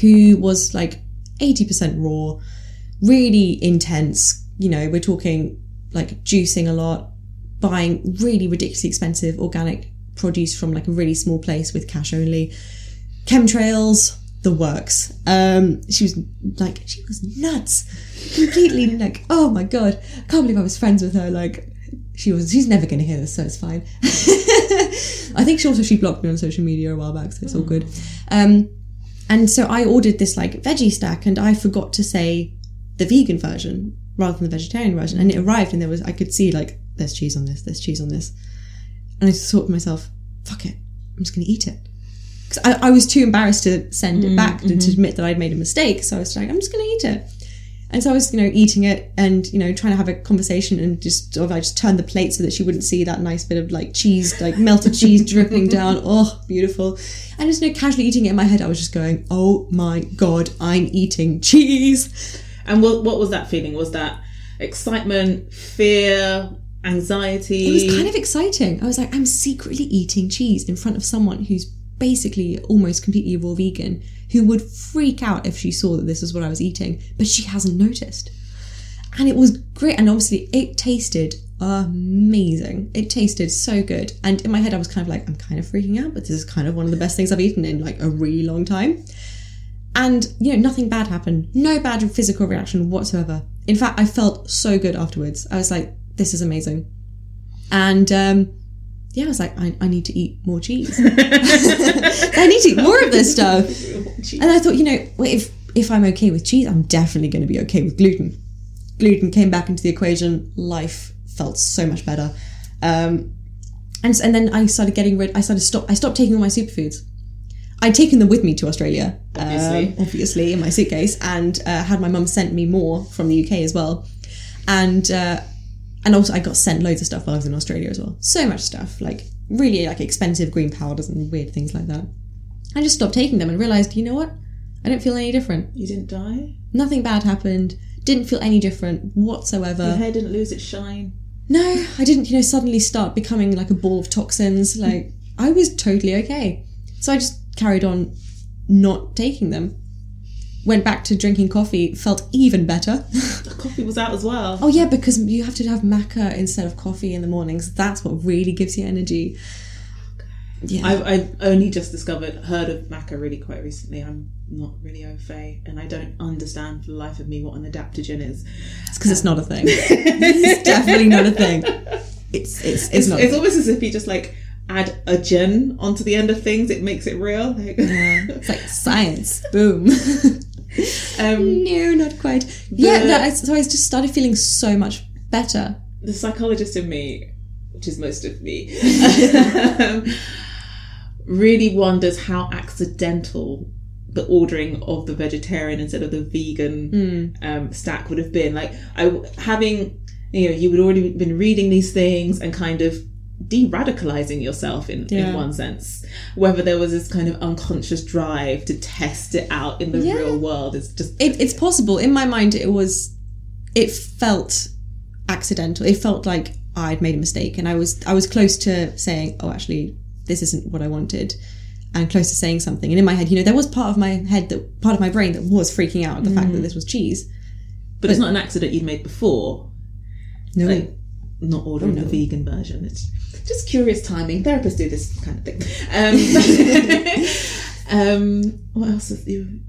Who was like 80% raw, really intense. You know, we're talking like juicing a lot, buying really ridiculously expensive organic produce from like a really small place with cash only, chemtrails, the works. Um, she was like, she was nuts, completely [laughs] like, oh my god, I can't believe I was friends with her. Like, she was, she's never going to hear this, so it's fine. [laughs] I think she also she blocked me on social media a while back, so it's all good. Um, and so I ordered this like veggie stack and I forgot to say the vegan version rather than the vegetarian version. And it arrived and there was, I could see like, there's cheese on this, there's cheese on this. And I just thought to myself, fuck it, I'm just going to eat it. Because I, I was too embarrassed to send it mm, back and to mm-hmm. admit that I'd made a mistake. So I was like, I'm just going to eat it. And so I was, you know, eating it and, you know, trying to have a conversation and just sort of, I just turned the plate so that she wouldn't see that nice bit of like cheese, like melted cheese [laughs] dripping down. Oh, beautiful. And just, you know, casually eating it in my head, I was just going, oh my God, I'm eating cheese. And what what was that feeling? Was that excitement, fear, anxiety? It was kind of exciting. I was like, I'm secretly eating cheese in front of someone who's basically almost completely raw vegan, who would freak out if she saw that this is what I was eating, but she hasn't noticed. And it was great. And obviously, it tasted amazing. It tasted so good. And in my head, I was kind of like, I'm kind of freaking out, but this is kind of one of the best things I've eaten in like a really long time. And, you know, nothing bad happened. No bad physical reaction whatsoever. In fact, I felt so good afterwards. I was like, this is amazing. And, um, yeah, I was like, I, I need to eat more cheese. [laughs] I need to eat more of this stuff. And I thought, you know, well, if if I'm okay with cheese, I'm definitely going to be okay with gluten. Gluten came back into the equation. Life felt so much better. Um, and and then I started getting rid. I started stop. I stopped taking all my superfoods. I'd taken them with me to Australia, Obviously. um, obviously in my suitcase, and uh, had my mum sent me more from the UK as well. And uh, and also I got sent loads of stuff while I was in Australia as well. So much stuff, like really like expensive green powders and weird things like that. I just stopped taking them and realized, you know what? I don't feel any different. You didn't die? Nothing bad happened. Didn't feel any different whatsoever. Your hair didn't lose its shine? No, I didn't, you know, suddenly start becoming like a ball of toxins. Like, I was totally okay. So I just carried on not taking them. Went back to drinking coffee, felt even better. The coffee was out as well. oh, yeah, because you have to have maca instead of coffee in the mornings. That's what really gives you energy. Yeah. I've, I've only just discovered, heard of maca really quite recently. I'm not really au fait, and I don't understand for the life of me what an adaptogen is. it's because it's not a thing. [laughs] it's definitely not a thing. It's, it's, it's, It's, not. it's almost as if you just like add a gen onto the end of things, it makes it real. Like, it's like science. Boom. [laughs] [laughs] um, no, not quite. yeah, no, I, so I just started feeling so much better. the psychologist in me, which is most of me, [laughs] um, really wonders how accidental the ordering of the vegetarian instead of the vegan um, stack would have been. Like I having, you know, you would already been reading these things and kind of de-radicalizing yourself in, in one sense whether there was this kind of unconscious drive to test it out in the Yeah. real world is just It, it's possible. In my mind, it was, it felt accidental. It felt like I'd made a mistake, and I was, I was close to saying, "Oh, actually, this isn't what I wanted," and close to saying something. And in my head, you know, there was part of my head that, part of my brain that was freaking out at the fact that mm. this was cheese. but it's not an accident you'd made before No, like not ordering the vegan version. It's just curious timing. Therapists do this kind of thing. Um, [laughs] [laughs] um, what else have you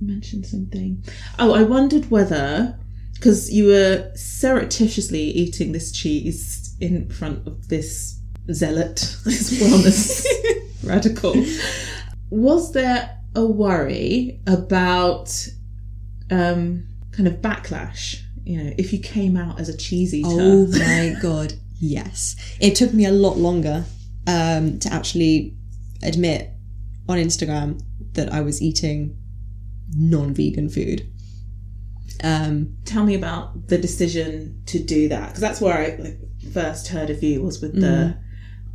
mentioned? Something. Oh, I wondered whether because you were surreptitiously eating this cheese in front of this zealot, [laughs] this wellness radical. Was there a worry about um, kind of backlash? You know, if you came out as a cheese eater. Oh my [laughs] god, yes. It took me a lot longer um, to actually admit on Instagram that I was eating non-vegan food. Um, tell me about the decision to do that because that's where I like, first heard of you was with the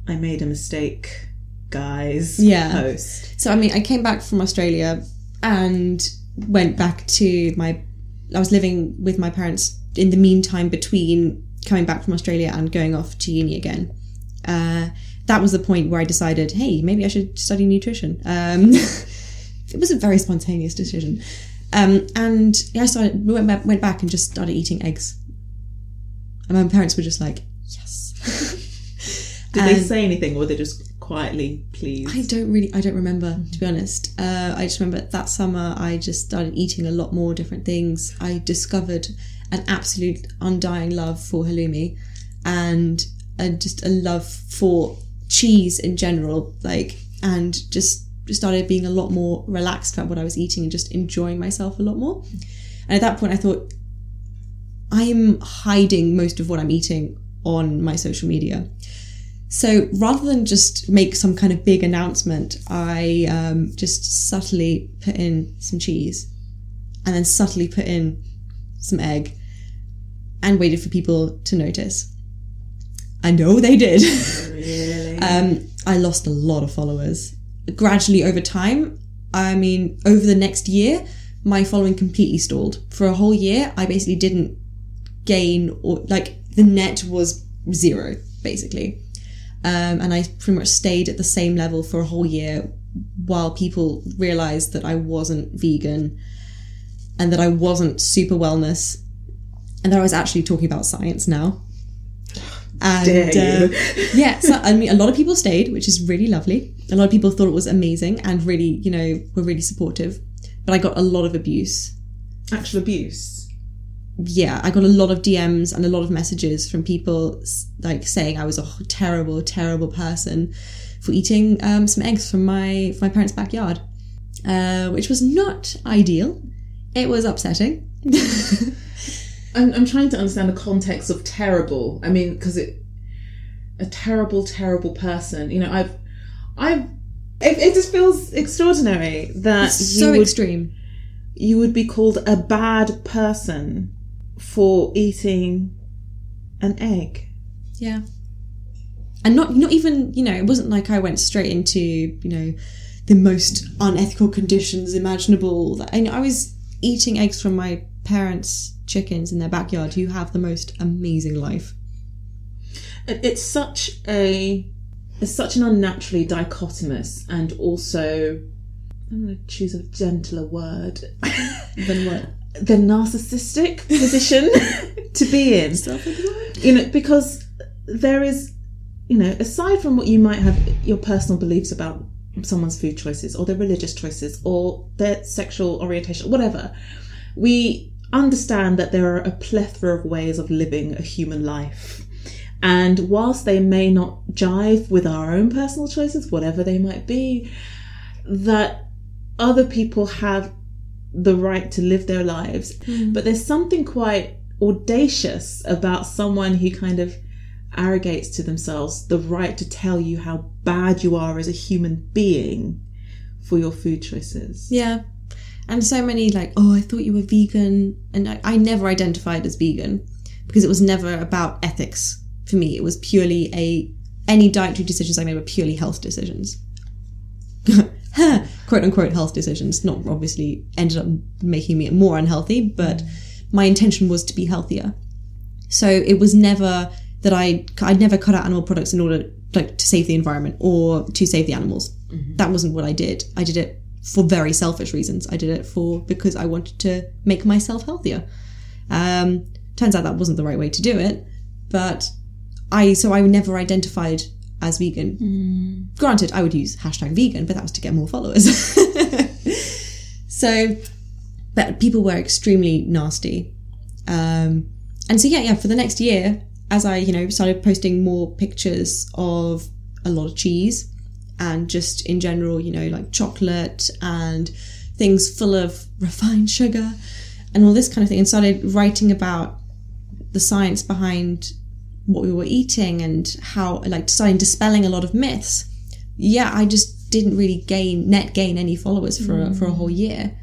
I made a mistake guys Yeah. post. so I mean, I came back from Australia and went back to my. I was living with my parents in the meantime between coming back from Australia and going off to uni again. Uh, that was the point where I decided, hey, maybe I should study nutrition. Um, [laughs] it was a very spontaneous decision. Um, and yeah, I went back, went back and just started eating eggs. And my parents were just like, yes. [laughs] Did they say anything or were they just quietly please? I don't really, I don't remember to be honest. Uh, I just remember that summer I just started eating a lot more different things. I discovered an absolute undying love for halloumi and uh, just a love for cheese in general, like, and just started being a lot more relaxed about what I was eating and just enjoying myself a lot more. And at that point, I thought, I'm hiding most of what I'm eating on my social media. So rather than just make some kind of big announcement, I um, just subtly put in some cheese and then subtly put in some egg and waited for people to notice. I know they did. [laughs] really? um, I lost a lot of followers. Gradually over time, I mean, over the next year, my following completely stalled. For a whole year, I basically didn't gain or like the net was zero, basically. Um, and I pretty much stayed at the same level for a whole year while people realized that I wasn't vegan and that I wasn't super wellness and that I was actually talking about science now. And uh, yeah, so I mean, a lot of people stayed, which is really lovely. A lot of people thought it was amazing and really, you know, were really supportive. But I got a lot of abuse. Actual abuse. Yeah, I got a lot of DMs and a lot of messages from people like saying I was a terrible, terrible person for eating um, some eggs from my from my parents' backyard, uh, which was not ideal. It was upsetting. [laughs] I'm, I'm trying to understand the context of terrible. I mean, because it a terrible, terrible person. You know, I've, I've. It, it just feels extraordinary that It's you so would extreme. you would be called a bad person for eating an egg. Yeah. And not not even, you know, it wasn't like I went straight into, you know, the most unethical conditions imaginable. I, I was eating eggs from my parents' chickens in their backyard who have the most amazing life. It's such a it's such an unnaturally dichotomous and also I'm going to choose a gentler word [laughs] than what? The narcissistic [laughs] position to be in. You know, because there is, you know, aside from what you might have your personal beliefs about someone's food choices or their religious choices or their sexual orientation, whatever, we understand that there are a plethora of ways of living a human life. And whilst they may not jive with our own personal choices, whatever they might be, that other people have the right to live their lives. Hmm. But there's something quite audacious about someone who kind of arrogates to themselves the right to tell you how bad you are as a human being for your food choices. Yeah. And so many like, oh, I thought you were vegan. And I, I never identified as vegan because it was never about ethics for me. It was purely a, any dietary decisions I made were purely health decisions. [laughs] Quote unquote health decisions. Not obviously ended up making me more unhealthy, but my intention was to be healthier. So it was never that I, I'd never cut out animal products in order like to save the environment or to save the animals. That wasn't what I did. I did it for very selfish reasons. I did it for because I wanted to make myself healthier. Um, turns out that wasn't the right way to do it, but I so I never identified as vegan. Granted, I would use hashtag vegan, but that was to get more followers. [laughs] so, but people were extremely nasty, um, and so yeah, yeah. For the next year, as I you know started posting more pictures of a lot of cheese and just in general, you know, like chocolate and things full of refined sugar and all this kind of thing, and started writing about the science behind what we were eating and how, like, starting dispelling a lot of myths. Yeah, I just didn't really gain net gain any followers for a, for a whole year.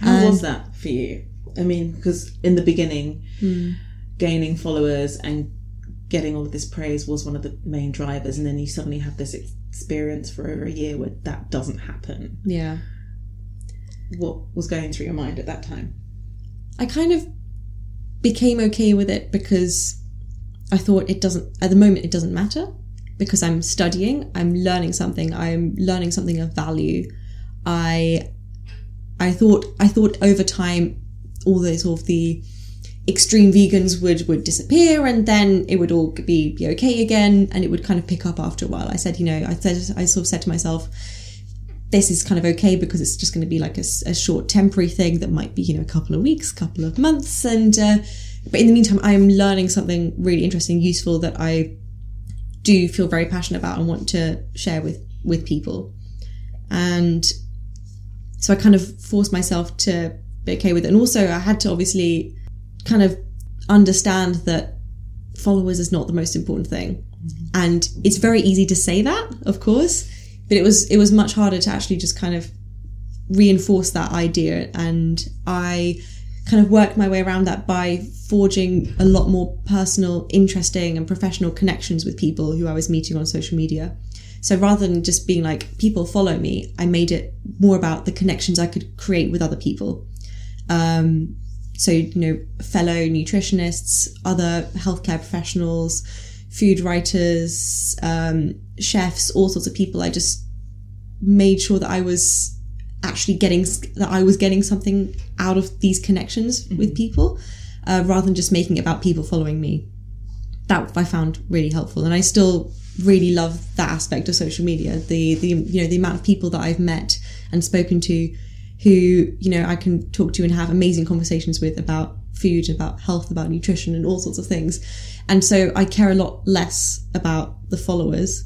How was that for you? I mean, because in the beginning, Hmm. gaining followers and getting all of this praise was one of the main drivers, and then you suddenly have this experience for over a year where that doesn't happen. Yeah. What was going through your mind at that time? I kind of became okay with it because I thought it doesn't, at the moment, it doesn't matter because I'm studying, I'm learning something, I'm learning something of value. I, I thought, I thought over time, all those sort of the extreme vegans would, would disappear and then it would all be, be okay again and it would kind of pick up after a while. I said, you know, I said, I sort of said to myself, this is kind of okay because it's just going to be like a short temporary thing that might be you know a couple of weeks couple of months and uh, but in the meantime i'm learning something really interesting useful that i do feel very passionate about and want to share with with people. And so i kind of forced myself to be okay with it. And also i had to obviously kind of understand that followers is not the most important thing. Mm-hmm. And it's very easy to say that of course but it was it was much harder to actually just kind of reinforce that idea. And i kind of worked my way around that by forging a lot more personal interesting and professional connections with people who i was meeting on social media. So rather than just being like people follow me i made it more about the connections i could create with other people. Um, so you know fellow nutritionists other healthcare professionals food writers um, chefs all sorts of people. I just made sure that i was actually getting that i was getting something out of these connections with people uh, rather than just making it about people following me. That i found really helpful and i still really love that aspect of social media. The the you know the amount of people that i've met and spoken to who you know I can talk to and have amazing conversations with about food, about health, about nutrition, and all sorts of things. And so I care a lot less about the followers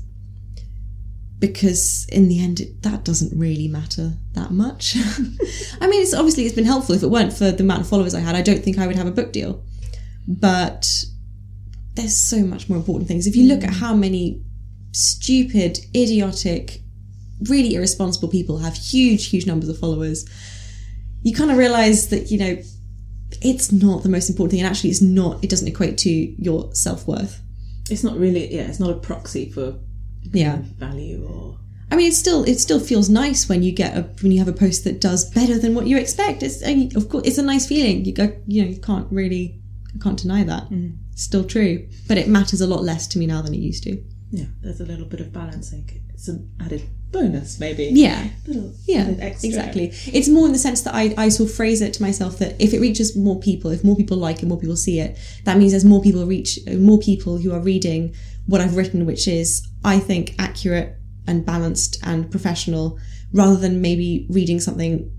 because in the end it, that doesn't really matter that much. [laughs] I mean, it's obviously it's been helpful. If it weren't for the amount of followers I had, I don't think I would have a book deal. But there's so much more important things. If you look at mm. how many stupid, idiotic, really irresponsible people have huge, huge numbers of followers, you kind of realize that, you know, it's not the most important thing. And actually, it's not, it doesn't equate to your self worth. It's not really, yeah, it's not a proxy for Yeah. value or. I mean, it still it still feels nice when you get a when you have a post that does better than what you expect. It's of course it's a nice feeling. You go, you know, you can't really you can't deny that. Mm. It's still true, but it matters a lot less to me now than it used to. Yeah, there's a little bit of balancing. It's an added bonus, maybe. Yeah, Little yeah, exactly. It's more in the sense that I I sort of phrase it to myself that if it reaches more people, if more people like it, more people see it, that means there's more people reach more people who are reading what I've written, which is I think accurate and balanced and professional, rather than maybe reading something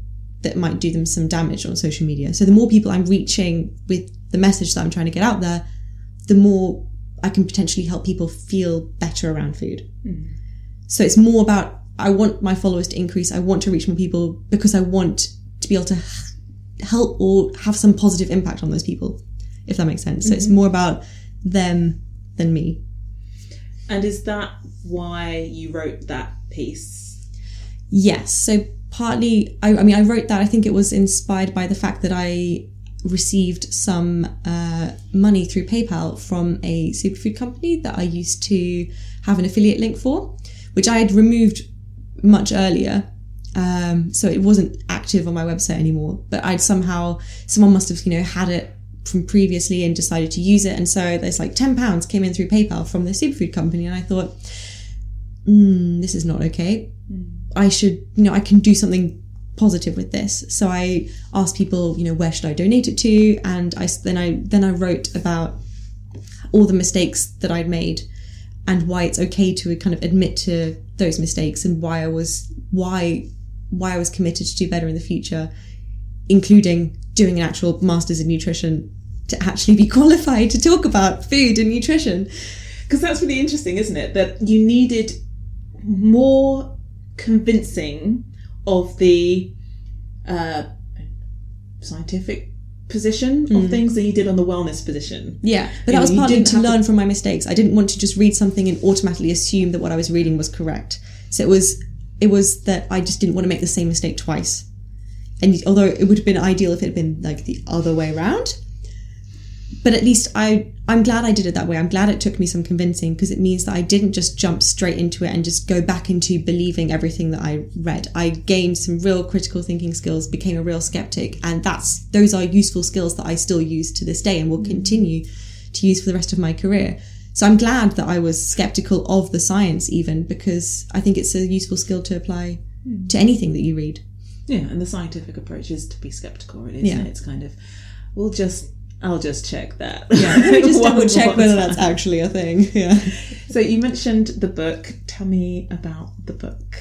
that might do them some damage on social media. So the more people I'm reaching with the message that I'm trying to get out there, the more I can potentially help people feel better around food. Mm-hmm. So it's more about I want my followers to increase. I want to reach more people because I want to be able to help or have some positive impact on those people, if that makes sense. So it's mm-hmm. more about them than me. And is that why you wrote that piece? Yes. So partly, I, I mean, I wrote that. I think it was inspired by the fact that I received some uh, money through PayPal from a superfood company that I used to have an affiliate link for, which I had removed much earlier. Um, so it wasn't active on my website anymore. But I'd somehow, someone must have, you know, had it from previously and decided to use it. And so there's like £10 came in through PayPal from the superfood company. And I thought, mm, this is not okay. I should, you know, I can do something positive with this. So I asked people, you know, where should I donate it to? And I then I then I wrote about all the mistakes that I'd made and why it's okay to kind of admit to those mistakes and why I was why why I was committed to do better in the future, including doing an actual masters in nutrition to actually be [laughs] qualified to talk about food and nutrition. Because that's really interesting, isn't it? That you needed more convincing of the uh, scientific position of things than you did on the wellness position. Yeah, but You that was partly to have to- learn from my mistakes. I didn't want to just read something and automatically assume that what I was reading was correct. So it was it was that I just didn't want to make the same mistake twice. And although it would have been ideal if it had been like the other way around, but at least I I'm glad I did it that way. I'm glad it took me some convincing because it means that I didn't just jump straight into it and just go back into believing everything that I read. I gained some real critical thinking skills, became a real skeptic, and that's those are useful skills that I still use to this day and will continue to use for the rest of my career. So I'm glad that I was skeptical of the science even because I think it's a useful skill to apply hmm. to anything that you read. Yeah, and the scientific approach is to be skeptical, really, isn't Yeah. it? It's kind of, we'll just, I'll just check that. Yeah, let me [laughs] just double check whether that's actually a thing. [laughs] Yeah. So you mentioned the book. Tell me about the book.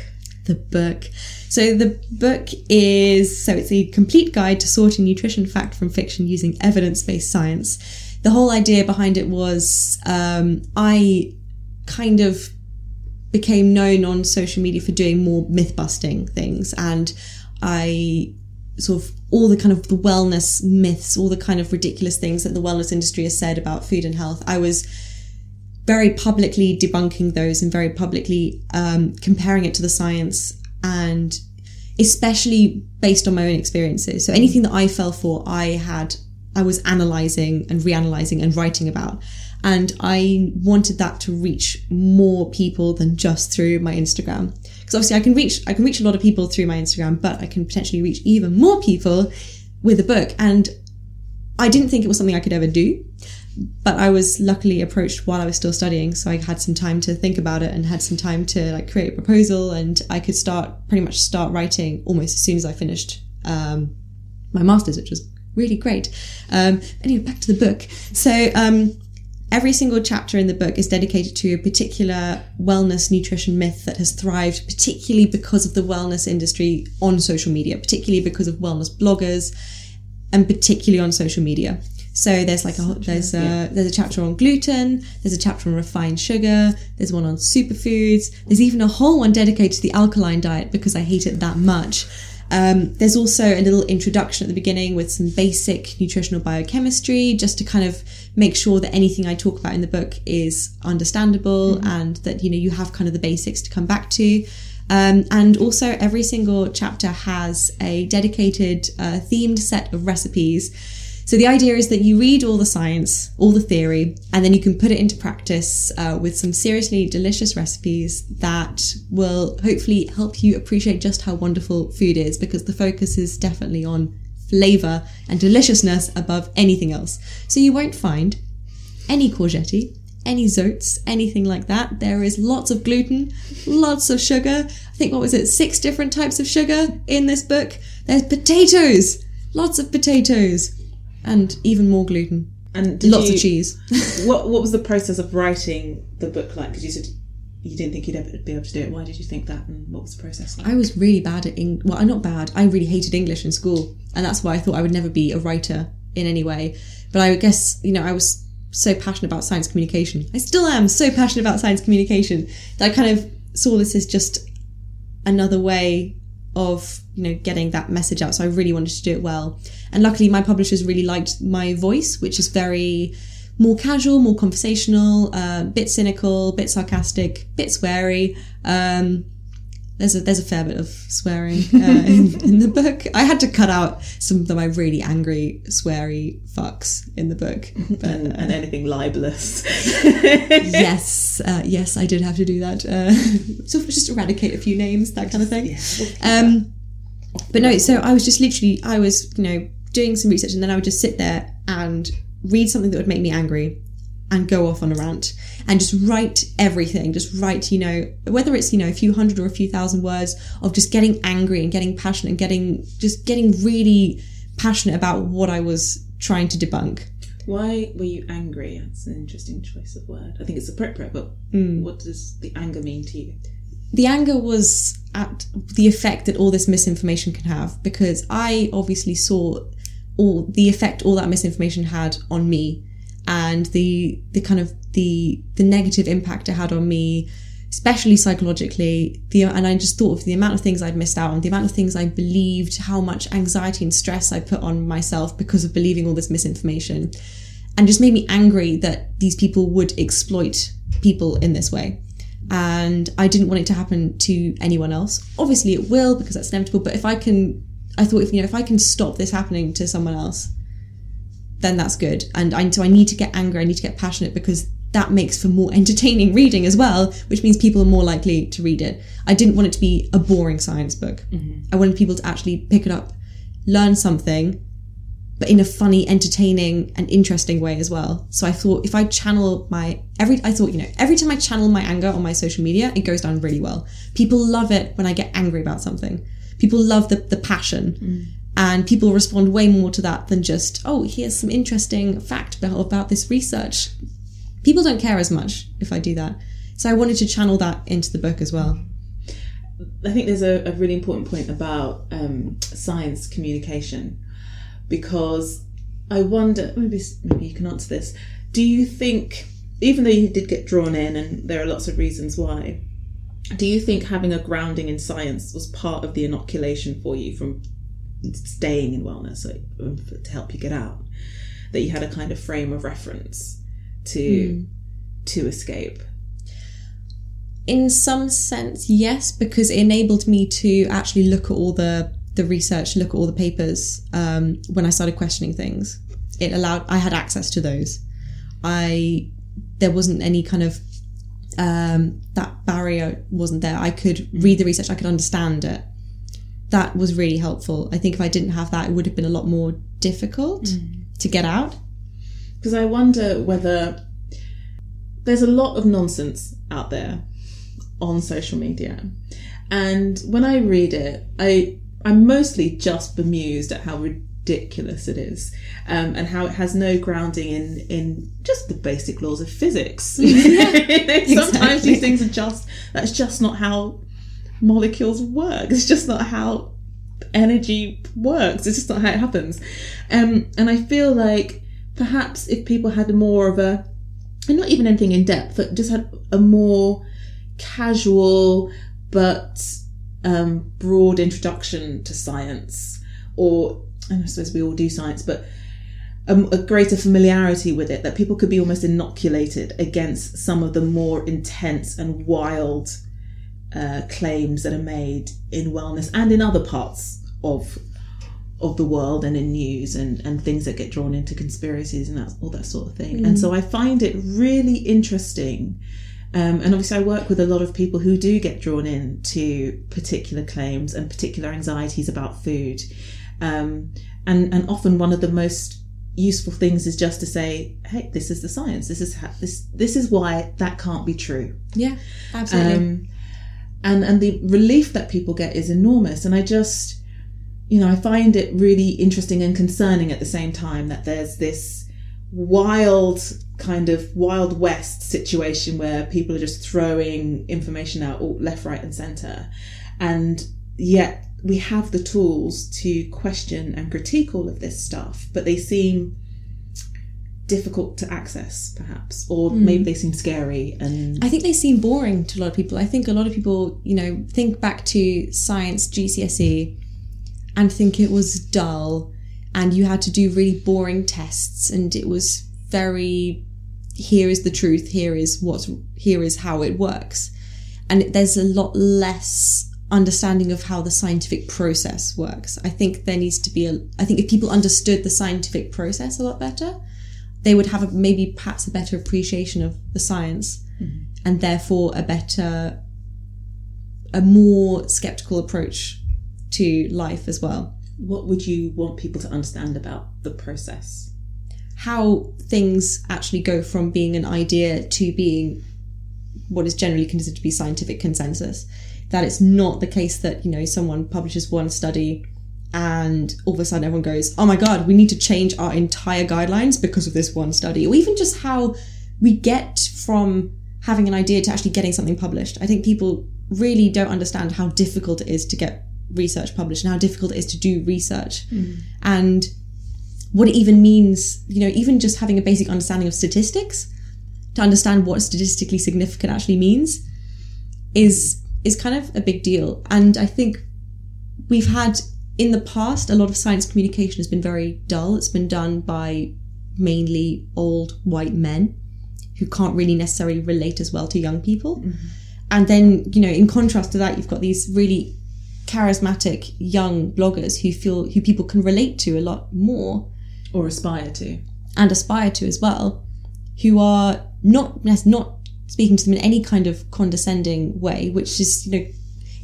the book. So the book is so it's a complete guide to sorting nutrition fact from fiction using evidence-based science. The whole idea behind it was um, I kind of became known on social media for doing more myth busting things and I sort of all the kind of the wellness myths, all the kind of ridiculous things that the wellness industry has said about food and health. I was very publicly debunking those and very publicly um, comparing it to the science and especially based on my own experiences. So anything that I fell for, I had, I was analyzing and reanalyzing and writing about. And I wanted that to reach more people than just through my Instagram. Because obviously I can reach, I can reach a lot of people through my Instagram, but I can potentially reach even more people with a book. And I didn't think it was something I could ever do but I was luckily approached while I was still studying, so I had some time to think about it and had some time to like create a proposal, and I could start pretty much start writing almost as soon as I finished um, my masters, which was really great. Um, anyway, back to the book. So um, every single chapter in the book is dedicated to a particular wellness nutrition myth that has thrived, particularly because of the wellness industry on social media, particularly because of wellness bloggers, and particularly on social media. So there's like a there's a there's a chapter on gluten, there's a chapter on refined sugar, there's one on superfoods, there's even a whole one dedicated to the alkaline diet because I hate it that much. Um, there's also a little introduction at the beginning with some basic nutritional biochemistry, just to kind of make sure that anything I talk about in the book is understandable and that you know you have kind of the basics to come back to. Um, and also, every single chapter has a dedicated uh, themed set of recipes So the idea is that you read all the science, all the theory, and then you can put it into practice uh, with some seriously delicious recipes that will hopefully help you appreciate just how wonderful food is because the focus is definitely on flavor and deliciousness above anything else. So you won't find any courgette, any zoats, anything like that. There is lots of gluten, lots of sugar. I think, what was it, six different types of sugar in this book? There's potatoes, lots of potatoes, and even more gluten. And Lots you- of cheese. [laughs] what What was the process of writing the book like? Because you said you didn't think you'd ever be able to do it. Why did you think that? And what was the process like? I was really bad at English. Well, I'm not bad. I really hated English in school, and that's why I thought I would never be a writer in any way. But I guess you know I was so passionate about science communication. I still am so passionate about science communication that I kind of saw this as just another way of you know getting that message out. So I really wanted to do it well, and luckily my publishers really liked my voice, which is very more casual, more conversational, uh, bit cynical, bit sarcastic, bit sweary. Um, there's a there's a fair bit of swearing uh, in, [laughs] in the book. I had to cut out some of my really angry, sweary fucks in the book. But and, and anything libelous. [laughs] yes, [laughs] uh, yes, I did have to do that. Uh, so just eradicate a few names, that kind of thing. Um, but no, so I was just literally, I was, you know, doing some research and then I would just sit there and read something that would make me angry and go off on a rant and just write everything. Just write, you know, whether it's, you know, a few hundred or a few thousand words of just getting angry and getting passionate and getting, just getting really passionate about what I was trying to debunk. Why were you angry? That's an interesting choice of word. I think it's appropriate, but Hmm. what does the anger mean to you? the anger was at the effect that all this misinformation can have because I obviously saw all the effect all that misinformation had on me and the the kind of the the negative impact it had on me especially psychologically the and I just thought of the amount of things I'd missed out on the amount of things I believed how much anxiety and stress I put on myself because of believing all this misinformation and just made me angry that these people would exploit people in this way and I didn't want it to happen to anyone else. Obviously, it will because that's inevitable. But if I can, I thought if you know if I can stop this happening to someone else, then that's good. And I, so I need to get angry. I need to get passionate because that makes for more entertaining reading as well, which means people are more likely to read it. I didn't want it to be a boring science book. Mm-hmm. I wanted people to actually pick it up, learn something, but in a funny, entertaining, and interesting way as well. So I thought if I channel my every, I thought you know every time I channel my anger on my social media, it goes down really well. People love it when I get angry about something. People love the the passion, mm. And people respond way more to that than just oh here's some interesting fact about, this research. People don't care as much if I do that. So I wanted to channel that into the book as well. I think there's a, a really important point about um, science communication because I wonder maybe maybe you can answer this. Do you think, even though you did get drawn in, and there are lots of reasons why, do you think having a grounding in science was part of the inoculation for you from staying in wellness like, um, to help you get out? That you had a kind of frame of reference to to escape. in some sense, yes, because it enabled me to actually look at all the the research, look at all the papers um, when I started questioning things. It allowed I had access to those. I there wasn't any kind of um, that barrier wasn't there. I could read the research, I could understand it. That was really helpful. I think if I didn't have that, it would have been a lot more difficult to get out. because I wonder whether there's a lot of nonsense out there on social media, and when I read it, I I'm mostly just bemused at how ridiculous it is, um, and how it has no grounding in in just the basic laws of physics. [laughs] [laughs] Sometimes these things are just that's just not how molecules work. It's just not how energy works. It's just not how it happens. Um, and I feel like perhaps if people had more of a, and not even anything in depth, but just had a more casual but um, broad introduction to science, or I suppose we all do science, but a, a greater familiarity with it, that people could be almost inoculated against some of the more intense and wild uh, claims that are made in wellness and in other parts of of the world and in news and, and things that get drawn into conspiracies and that, all that sort of thing. And so I find it really interesting. Um, and obviously, I work with a lot of people who do get drawn into particular claims and particular anxieties about food. Um, and, and often one of the most useful things is just to say, "Hey, this is the science. This is how, this this is why that can't be true." Yeah, absolutely. Um, and and the relief that people get is enormous. And I just, you know, I find it really interesting and concerning at the same time that there's this wild kind of wild west situation where people are just throwing information out left, right, and center, and yet we have the tools to question and critique all of this stuff, but they seem difficult to access, perhaps, or hmm. maybe they seem scary and I think they seem boring to a lot of people. I think a lot of people, you know, think back to science GCSE and think it was dull and you had to do really boring tests and it was very here is the truth, here is what's here is how it works. And there's a lot less understanding of how the scientific process works. I think there needs to be a I think if people understood the scientific process a lot better, they would have a, maybe perhaps a better appreciation of the science mm-hmm. and therefore a better a more skeptical approach to life as well. What would you want people to understand about the process? how things actually go from being an idea to being what is generally considered to be scientific consensus. That it's not the case that you know someone publishes one study and all of a sudden everyone goes oh my god we need to change our entire guidelines because of this one study. Or even just how we get from having an idea to actually getting something published. I think people really don't understand how difficult it is to get research published and how difficult it is to do research. Mm. And what it even means, you know, even just having a basic understanding of statistics to understand what statistically significant actually means is is kind of a big deal. And I think we've had in the past a lot of science communication has been very dull. It's been done by mainly old white men who can't really necessarily relate as well to young people. Mm-hmm. And then, you know, in contrast to that, you've got these really charismatic young bloggers who feel who people can relate to a lot more Or aspire to? and aspire to as well, who are not not speaking to them in any kind of condescending way, which is you know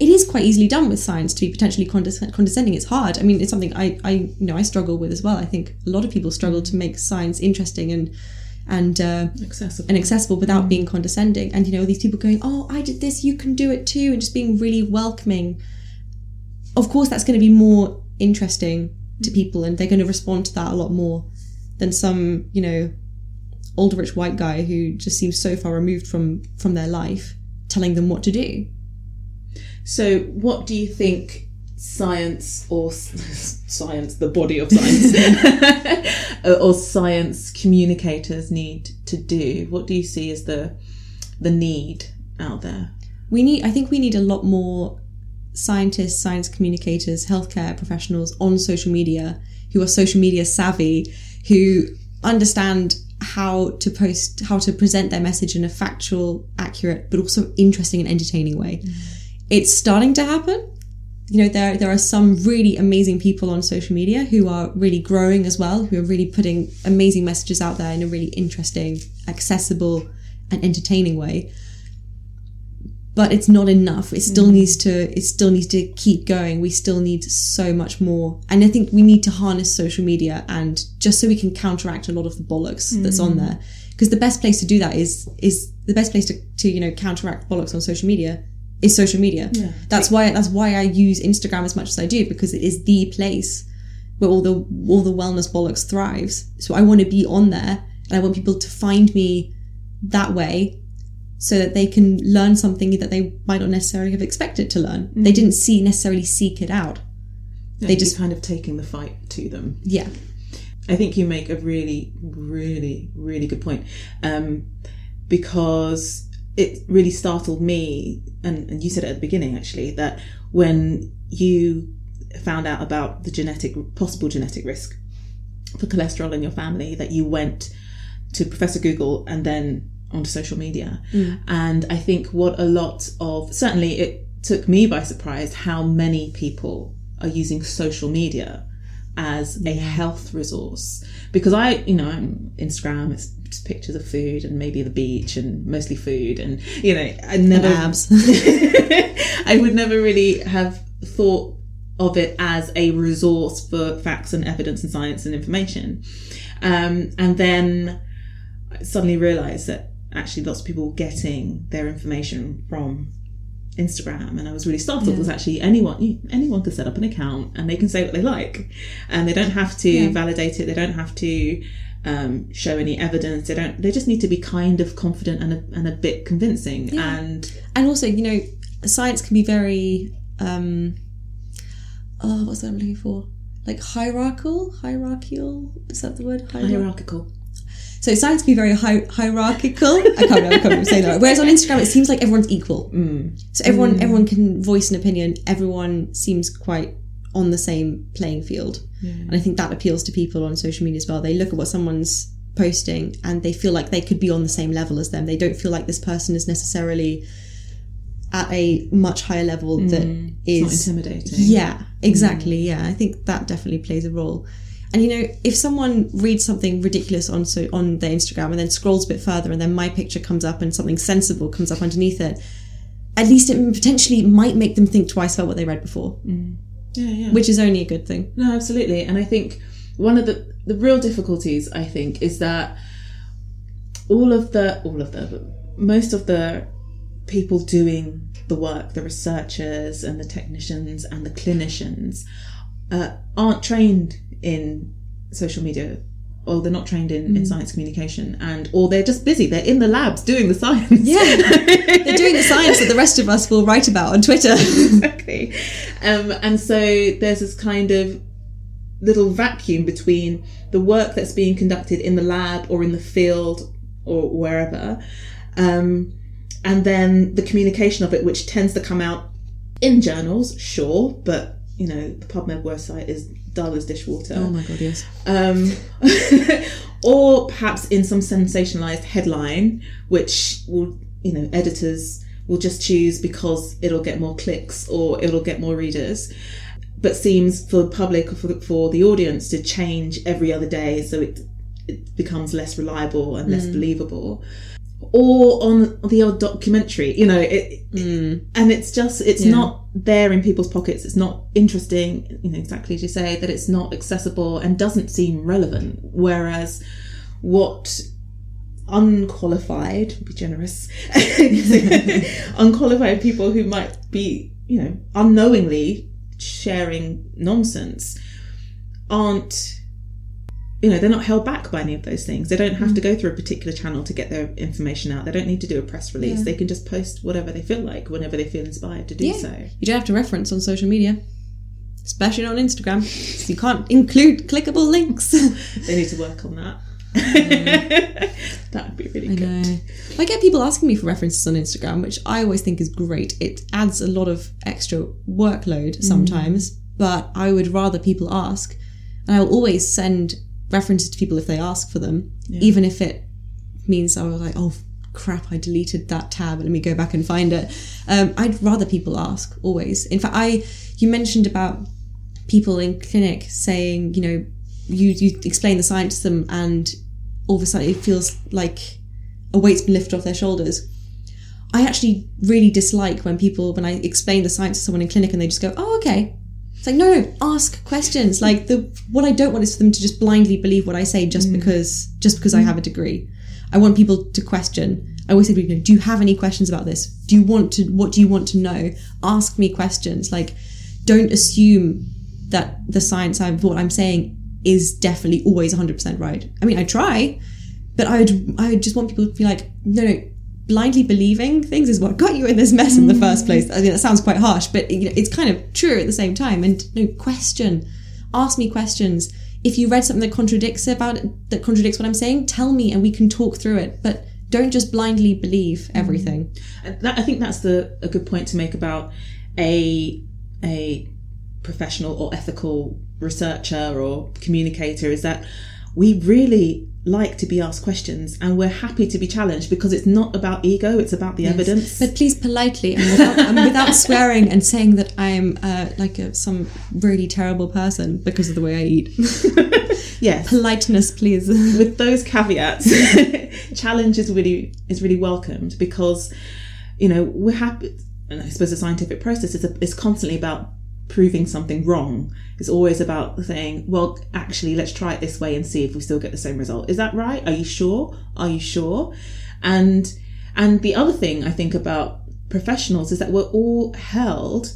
it is quite easily done with science to be potentially condes- condescending. It's hard. I mean, it's something I I you know I struggle with as well. I think a lot of people struggle to make science interesting and and uh, Accessible. and accessible without being condescending. And you know, these people going, "Oh, I did this, you can do it too," and just being really welcoming. Of course, that's going to be more interesting to people, and they're going to respond to that a lot more than some, you know, old rich white guy who just seems so far removed from from their life, telling them what to do. So, what do you think science or [laughs] science, the body of science, [laughs] or science communicators need to do? What do you see as the the need out there? we need i think we need a lot more scientists science communicators healthcare professionals on social media who are social media savvy who understand how to post how to present their message in a factual accurate but also interesting and entertaining way mm. It's starting to happen. You know there there are some really amazing people on social media who are really growing as well who are really putting amazing messages out there in a really interesting accessible and entertaining way. But it's not enough. It still mm-hmm. needs to it still needs to keep going. We still need so much more. And i think we need to harness social media and just so we can counteract a lot of the bollocks that's on mm. there. Because the best place to do that is is the best place to, to you know counteract bollocks on social media is social media Yeah. that's why that's why i use instagram as much as i do because it is the place where all the all the wellness bollocks thrives so i want to be on there and i want people to find me that way so that they can learn something that they might not necessarily have expected to learn. They didn't see necessarily seek it out. They just- just kind of taking the fight to them. Yeah. I think you make a really, really, really good point. Um, because it really startled me, and, and you said it at the beginning actually, that when you found out about the genetic, possible genetic risk for cholesterol in your family, that you went to Professor Google and then onto social media. Mm. And I think what a lot of, certainly it took me by surprise how many people are using social media as a health resource because I, you know, I'm Instagram, it's just pictures of food and maybe the beach and mostly food and you know, I never abs. [laughs] I would never really have thought of it as a resource for facts and evidence and science and information. Um, and then I suddenly realized that actually lots of people were getting their information from Instagram, and I was really startled because actually anyone anyone can set up an account and they can say what they like, and they don't have to validate it. They don't have to um, show any evidence. They don't. They just need to be kind of confident and a, and a bit convincing. And and also, you know, science can be very um oh what's that I'm looking for? Like hierarchical? Hierarchical? Is that the word? Hierar- hierarchical. So it sounds can be very hi- hierarchical. I can't remember, I can't remember saying that. Whereas on Instagram, it seems like everyone's equal. Mm. So everyone mm. everyone can voice an opinion. Everyone seems quite on the same playing field, and I think that appeals to people on social media as well. They look at what someone's posting and they feel like they could be on the same level as them. They don't feel like this person is necessarily at a much higher level that mm. It's not intimidating. yeah, exactly. Yeah, I think that definitely plays a role. And you know, if someone reads something ridiculous on so on their Instagram and then scrolls a bit further, and then my picture comes up and something sensible comes up underneath it, at least it potentially might make them think twice about what they read before, Yeah, yeah. which is only a good thing. No, absolutely. And I think one of the the real difficulties I think is that all of the all of the most of the people doing the work, the researchers and the technicians and the clinicians, uh, aren't trained in social media. Or they're not trained in, in science communication, and or they're just busy. They're in the labs doing the science. Yeah, [laughs] they're doing the science that the rest of us will write about on Twitter. [laughs] exactly. Um, and so there's this kind of little vacuum between the work that's being conducted in the lab or in the field or wherever, um, and then the communication of it, which tends to come out in journals, sure, but you know the PubMed website is dull as dishwater oh my god, yes. um, [laughs] or perhaps in some sensationalized headline, which will, you know, editors will just choose because it'll get more clicks or it'll get more readers, but seems for the public or for the, for the audience to change every other day, so it it becomes less reliable and less believable. Or on the odd documentary, you know, it, it- hmm. and it's just it's not there in people's pockets. It's not interesting, you know, exactly as you say that it's not accessible and doesn't seem relevant. Whereas what unqualified, be generous, [laughs] unqualified people who might be, you know, unknowingly sharing nonsense aren't you know they're not held back by any of those things they don't have to mm. go through a particular channel to get their information out they don't need to do a press release they can just post whatever they feel like whenever they feel inspired to do Yeah. so You don't have to reference on social media, especially on Instagram. You can't include clickable links. [laughs] they need to work on that mm. [laughs] that would be really good know. I get people asking me for references on Instagram, which I always think is great. It adds a lot of extra workload mm. sometimes, but I would rather people ask. And I'll always send references to people if they ask for them, even if it means I was like, oh crap, I deleted that tab. Let me go back and find it. Um, I'd rather people ask always. In fact, I you mentioned about people in clinic saying, you know, you you explain the science to them, and all of a sudden it feels like a weight's been lifted off their shoulders. I actually really dislike when people when I explain the science to someone in clinic and they just go, "Oh, okay." It's like no, no, ask questions. Like the what I don't want is for them to just blindly believe what I say just mm. because just because I mm. have a degree. I want people to question. I always say, to people, do you have any questions about this? Do you want to? What do you want to know? Ask me questions. Like, don't assume that the science I'm what I'm saying is definitely always 100% right. I mean, I try, but I would I would just want people to be like, no, no, blindly believing things is what got you in this mess in the first place. Mm. I mean, that sounds quite harsh, but you know, it's kind of true at the same time. And no question, ask me questions. If you read something that contradicts about it, that contradicts what I'm saying, tell me and we can talk through it. But don't just blindly believe everything. Mm. And that, I think that's the a good point to make about a a professional or ethical researcher or communicator is that we really like to be asked questions and we're happy to be challenged because it's not about ego, it's about the evidence. But please, politely and without, and without [laughs] swearing and saying that I'm uh, like a, some really terrible person because of the way I eat. [laughs] yes. Politeness, please. With those caveats, [laughs] challenge is really is really welcomed because you know we're happy. And I suppose the scientific process is, is constantly about proving something wrong. It's always about saying, well, actually, let's try it this way and see if we still get the same result. Is that right? Are you sure? Are you sure? And, and the other thing I think about professionals is that we're all held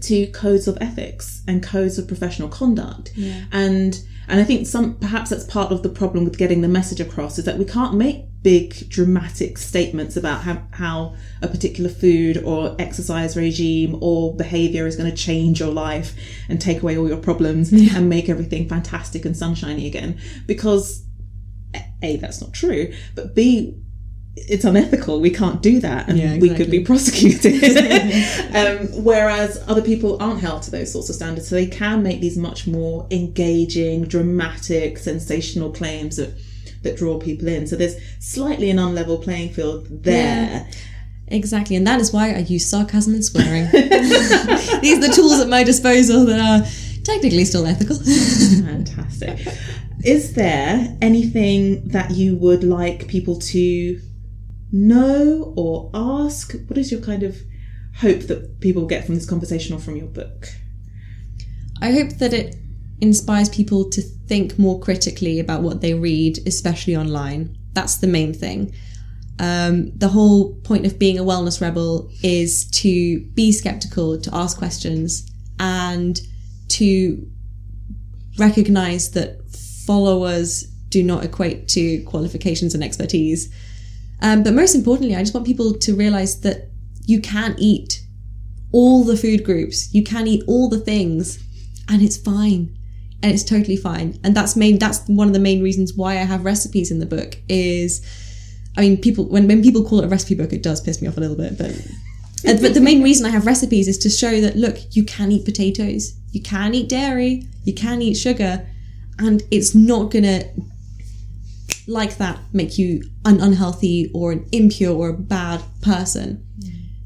to codes of ethics and codes of professional conduct. Yeah. And, and I think some, perhaps that's part of the problem with getting the message across is that we can't make big dramatic statements about how, how a particular food or exercise regime or behavior is going to change your life and take away all your problems Yeah. and make everything fantastic and sunshiny again because a that's not true but b it's unethical we can't do that and Yeah, we could be prosecuted [laughs] [laughs] um, whereas other people aren't held to those sorts of standards so they can make these much more engaging dramatic sensational claims that that draw people in so there's slightly an unlevel playing field there Exactly, and that is why I use sarcasm and swearing. [laughs] These are the tools at my disposal that are technically still ethical. Fantastic. Is there anything that you would like people to know or ask? What is your kind of hope that people get from this conversation or from your book? I hope that it inspires people to think more critically about what they read, especially online. That's the main thing. Um, the whole point of being a wellness rebel is to be skeptical, to ask questions, and to recognize that followers do not equate to qualifications and expertise. Um, but most importantly, I just want people to realize that you can eat all the food groups, you can eat all the things, and it's fine. And it's totally fine. And that's main that's one of the main reasons why I have recipes in the book is I mean people when, when people call it a recipe book, it does piss me off a little bit, but [laughs] uh, but the main reason I have recipes is to show that look, you can eat potatoes, you can eat dairy, you can eat sugar, and it's not gonna like that make you an unhealthy or an impure or a bad person.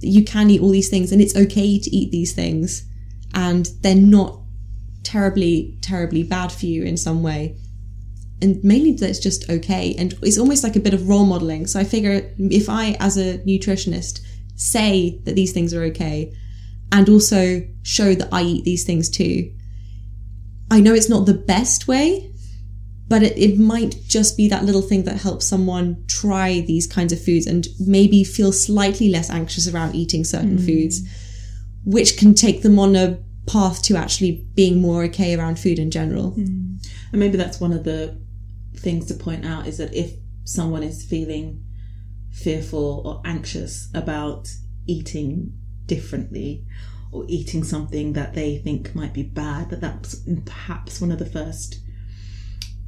That You can eat all these things and it's okay to eat these things and they're not terribly, terribly bad for you in some way. And mainly that's just okay. And it's almost like a bit of role modeling. So I figure if I, as a nutritionist, say that these things are okay and also show that I eat these things too, I know it's not the best way, but it, it might just be that little thing that helps someone try these kinds of foods and maybe feel slightly less anxious around eating certain hmm. foods, which can take them on a path to actually being more okay around food in general. Hmm. And maybe that's one of the things to point out is that if someone is feeling fearful or anxious about eating differently or eating something that they think might be bad, that that's perhaps one of the first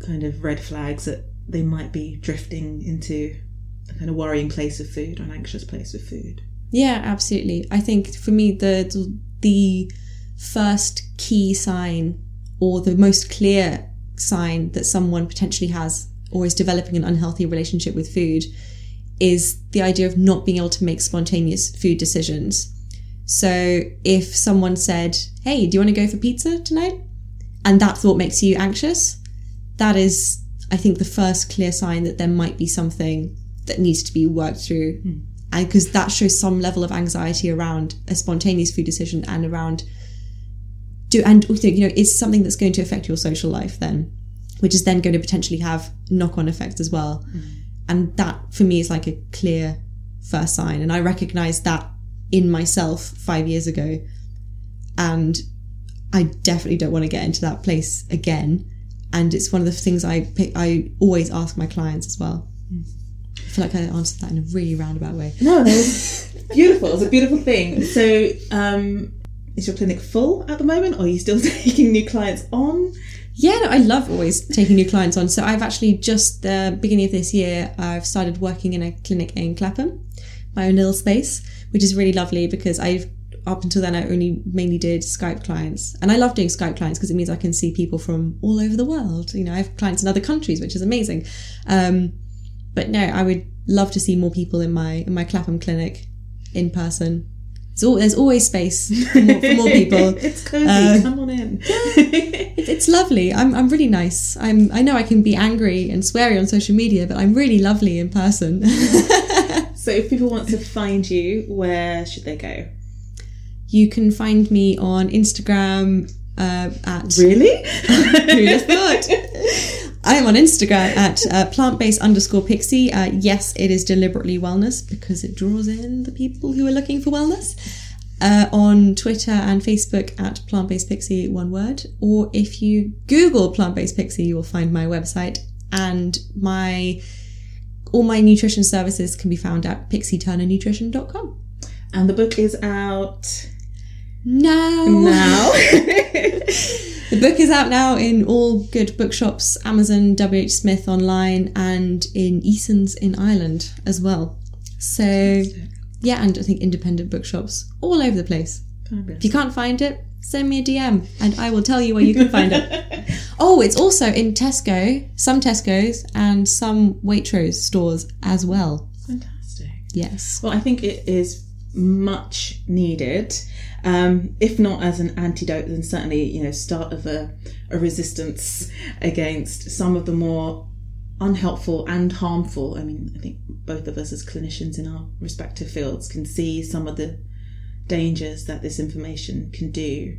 kind of red flags that they might be drifting into a kind of worrying place of food or an anxious place of food. Yeah, absolutely. I think for me the the first key sign or the most clear sign that someone potentially has or is developing an unhealthy relationship with food is the idea of not being able to make spontaneous food decisions. So if someone said, "Hey, do you want to go for pizza tonight?" and that thought makes you anxious, that is I think the first clear sign that there might be something that needs to be worked through. Hmm. And because that shows some level of anxiety around a spontaneous food decision and around do and also, you know it's something that's going to affect your social life then which is then going to potentially have knock-on effects as well. Hmm. And that for me is like a clear first sign. And i recognized that in myself five years ago. And i definitely don't want to get into that place again and it's one of the things i pick, i always ask my clients as well i feel like i answered that in a really roundabout way No, [laughs] beautiful. It's a beautiful thing. So, um, is your clinic full at the moment, or are you still [laughs] taking new clients on? Yeah, no, I love always taking new clients on. So I've actually just the beginning of this year, I've started working in a clinic in Clapham, my own little space, which is really lovely because I've up until then, I only mainly did Skype clients. And I love doing Skype clients because it means I can see people from all over the world. You know, I have clients in other countries, which is amazing. Um, but no, I would love to see more people in my in my Clapham clinic in person. All, there's always space for more, for more people. [laughs] it's cozy. Uh, Come on in. it, it's lovely. I'm, I'm really nice. I'm I know I can be angry and sweary on social media, but I'm really lovely in person. [laughs] so if people want to find you, where should they go? You can find me on Instagram uh, at really. [laughs] Who'd thought? I am on Instagram at uh, plant-based underscore pixie. Uh, yes, it is deliberately wellness because it draws in the people who are looking for wellness. Uh, on Twitter and Facebook at plant-based pixie, one word. Or if you Google plant-based pixie, you will find my website and my all my nutrition services can be found at pixieturnernutrition.com. And the book is out now. Now. [laughs] The book is out now in all good bookshops, Amazon, WH Smith online, and in Eason's in Ireland as well. So, Fantastic. yeah, and I think independent bookshops all over the place. Fabulous. If you can't find it, send me a DM and I will tell you where you can find it. [laughs] oh, it's also in Tesco, some Tesco's, and some Waitrose stores as well. Fantastic. Yes. Well, I think it is much needed. Um, if not as an antidote, then certainly you know start of a, a resistance against some of the more unhelpful and harmful. I mean, I think both of us as clinicians in our respective fields can see some of the dangers that this information can do.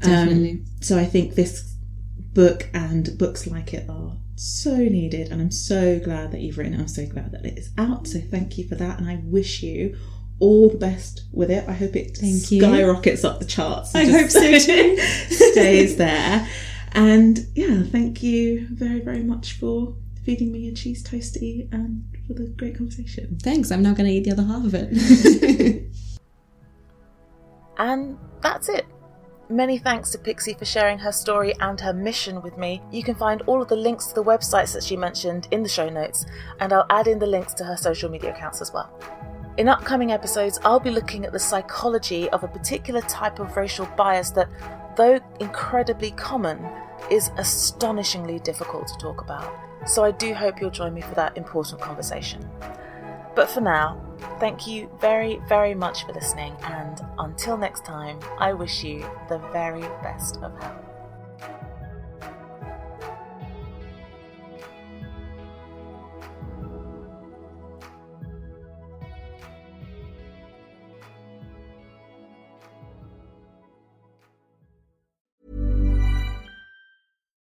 Definitely. Um, so I think this book and books like it are so needed, and I'm so glad that you've written. It. I'm so glad that it is out. So thank you for that, and I wish you all the best with it. I hope it Thank skyrockets you. up the charts. I hope so [laughs] too. stays [laughs] there. And yeah, thank you very, very much for feeding me a cheese toasty and for the great conversation. Thanks. I'm now going to eat the other half of it. [laughs] and that's it. Many thanks to Pixie for sharing her story and her mission with me. You can find all of the links to the websites that she mentioned in the show notes, and I'll add in the links to her social media accounts as well. In upcoming episodes, I'll be looking at the psychology of a particular type of racial bias that, though incredibly common, is astonishingly difficult to talk about. So I do hope you'll join me for that important conversation. But for now, thank you very, very much for listening, and until next time, I wish you the very best of health.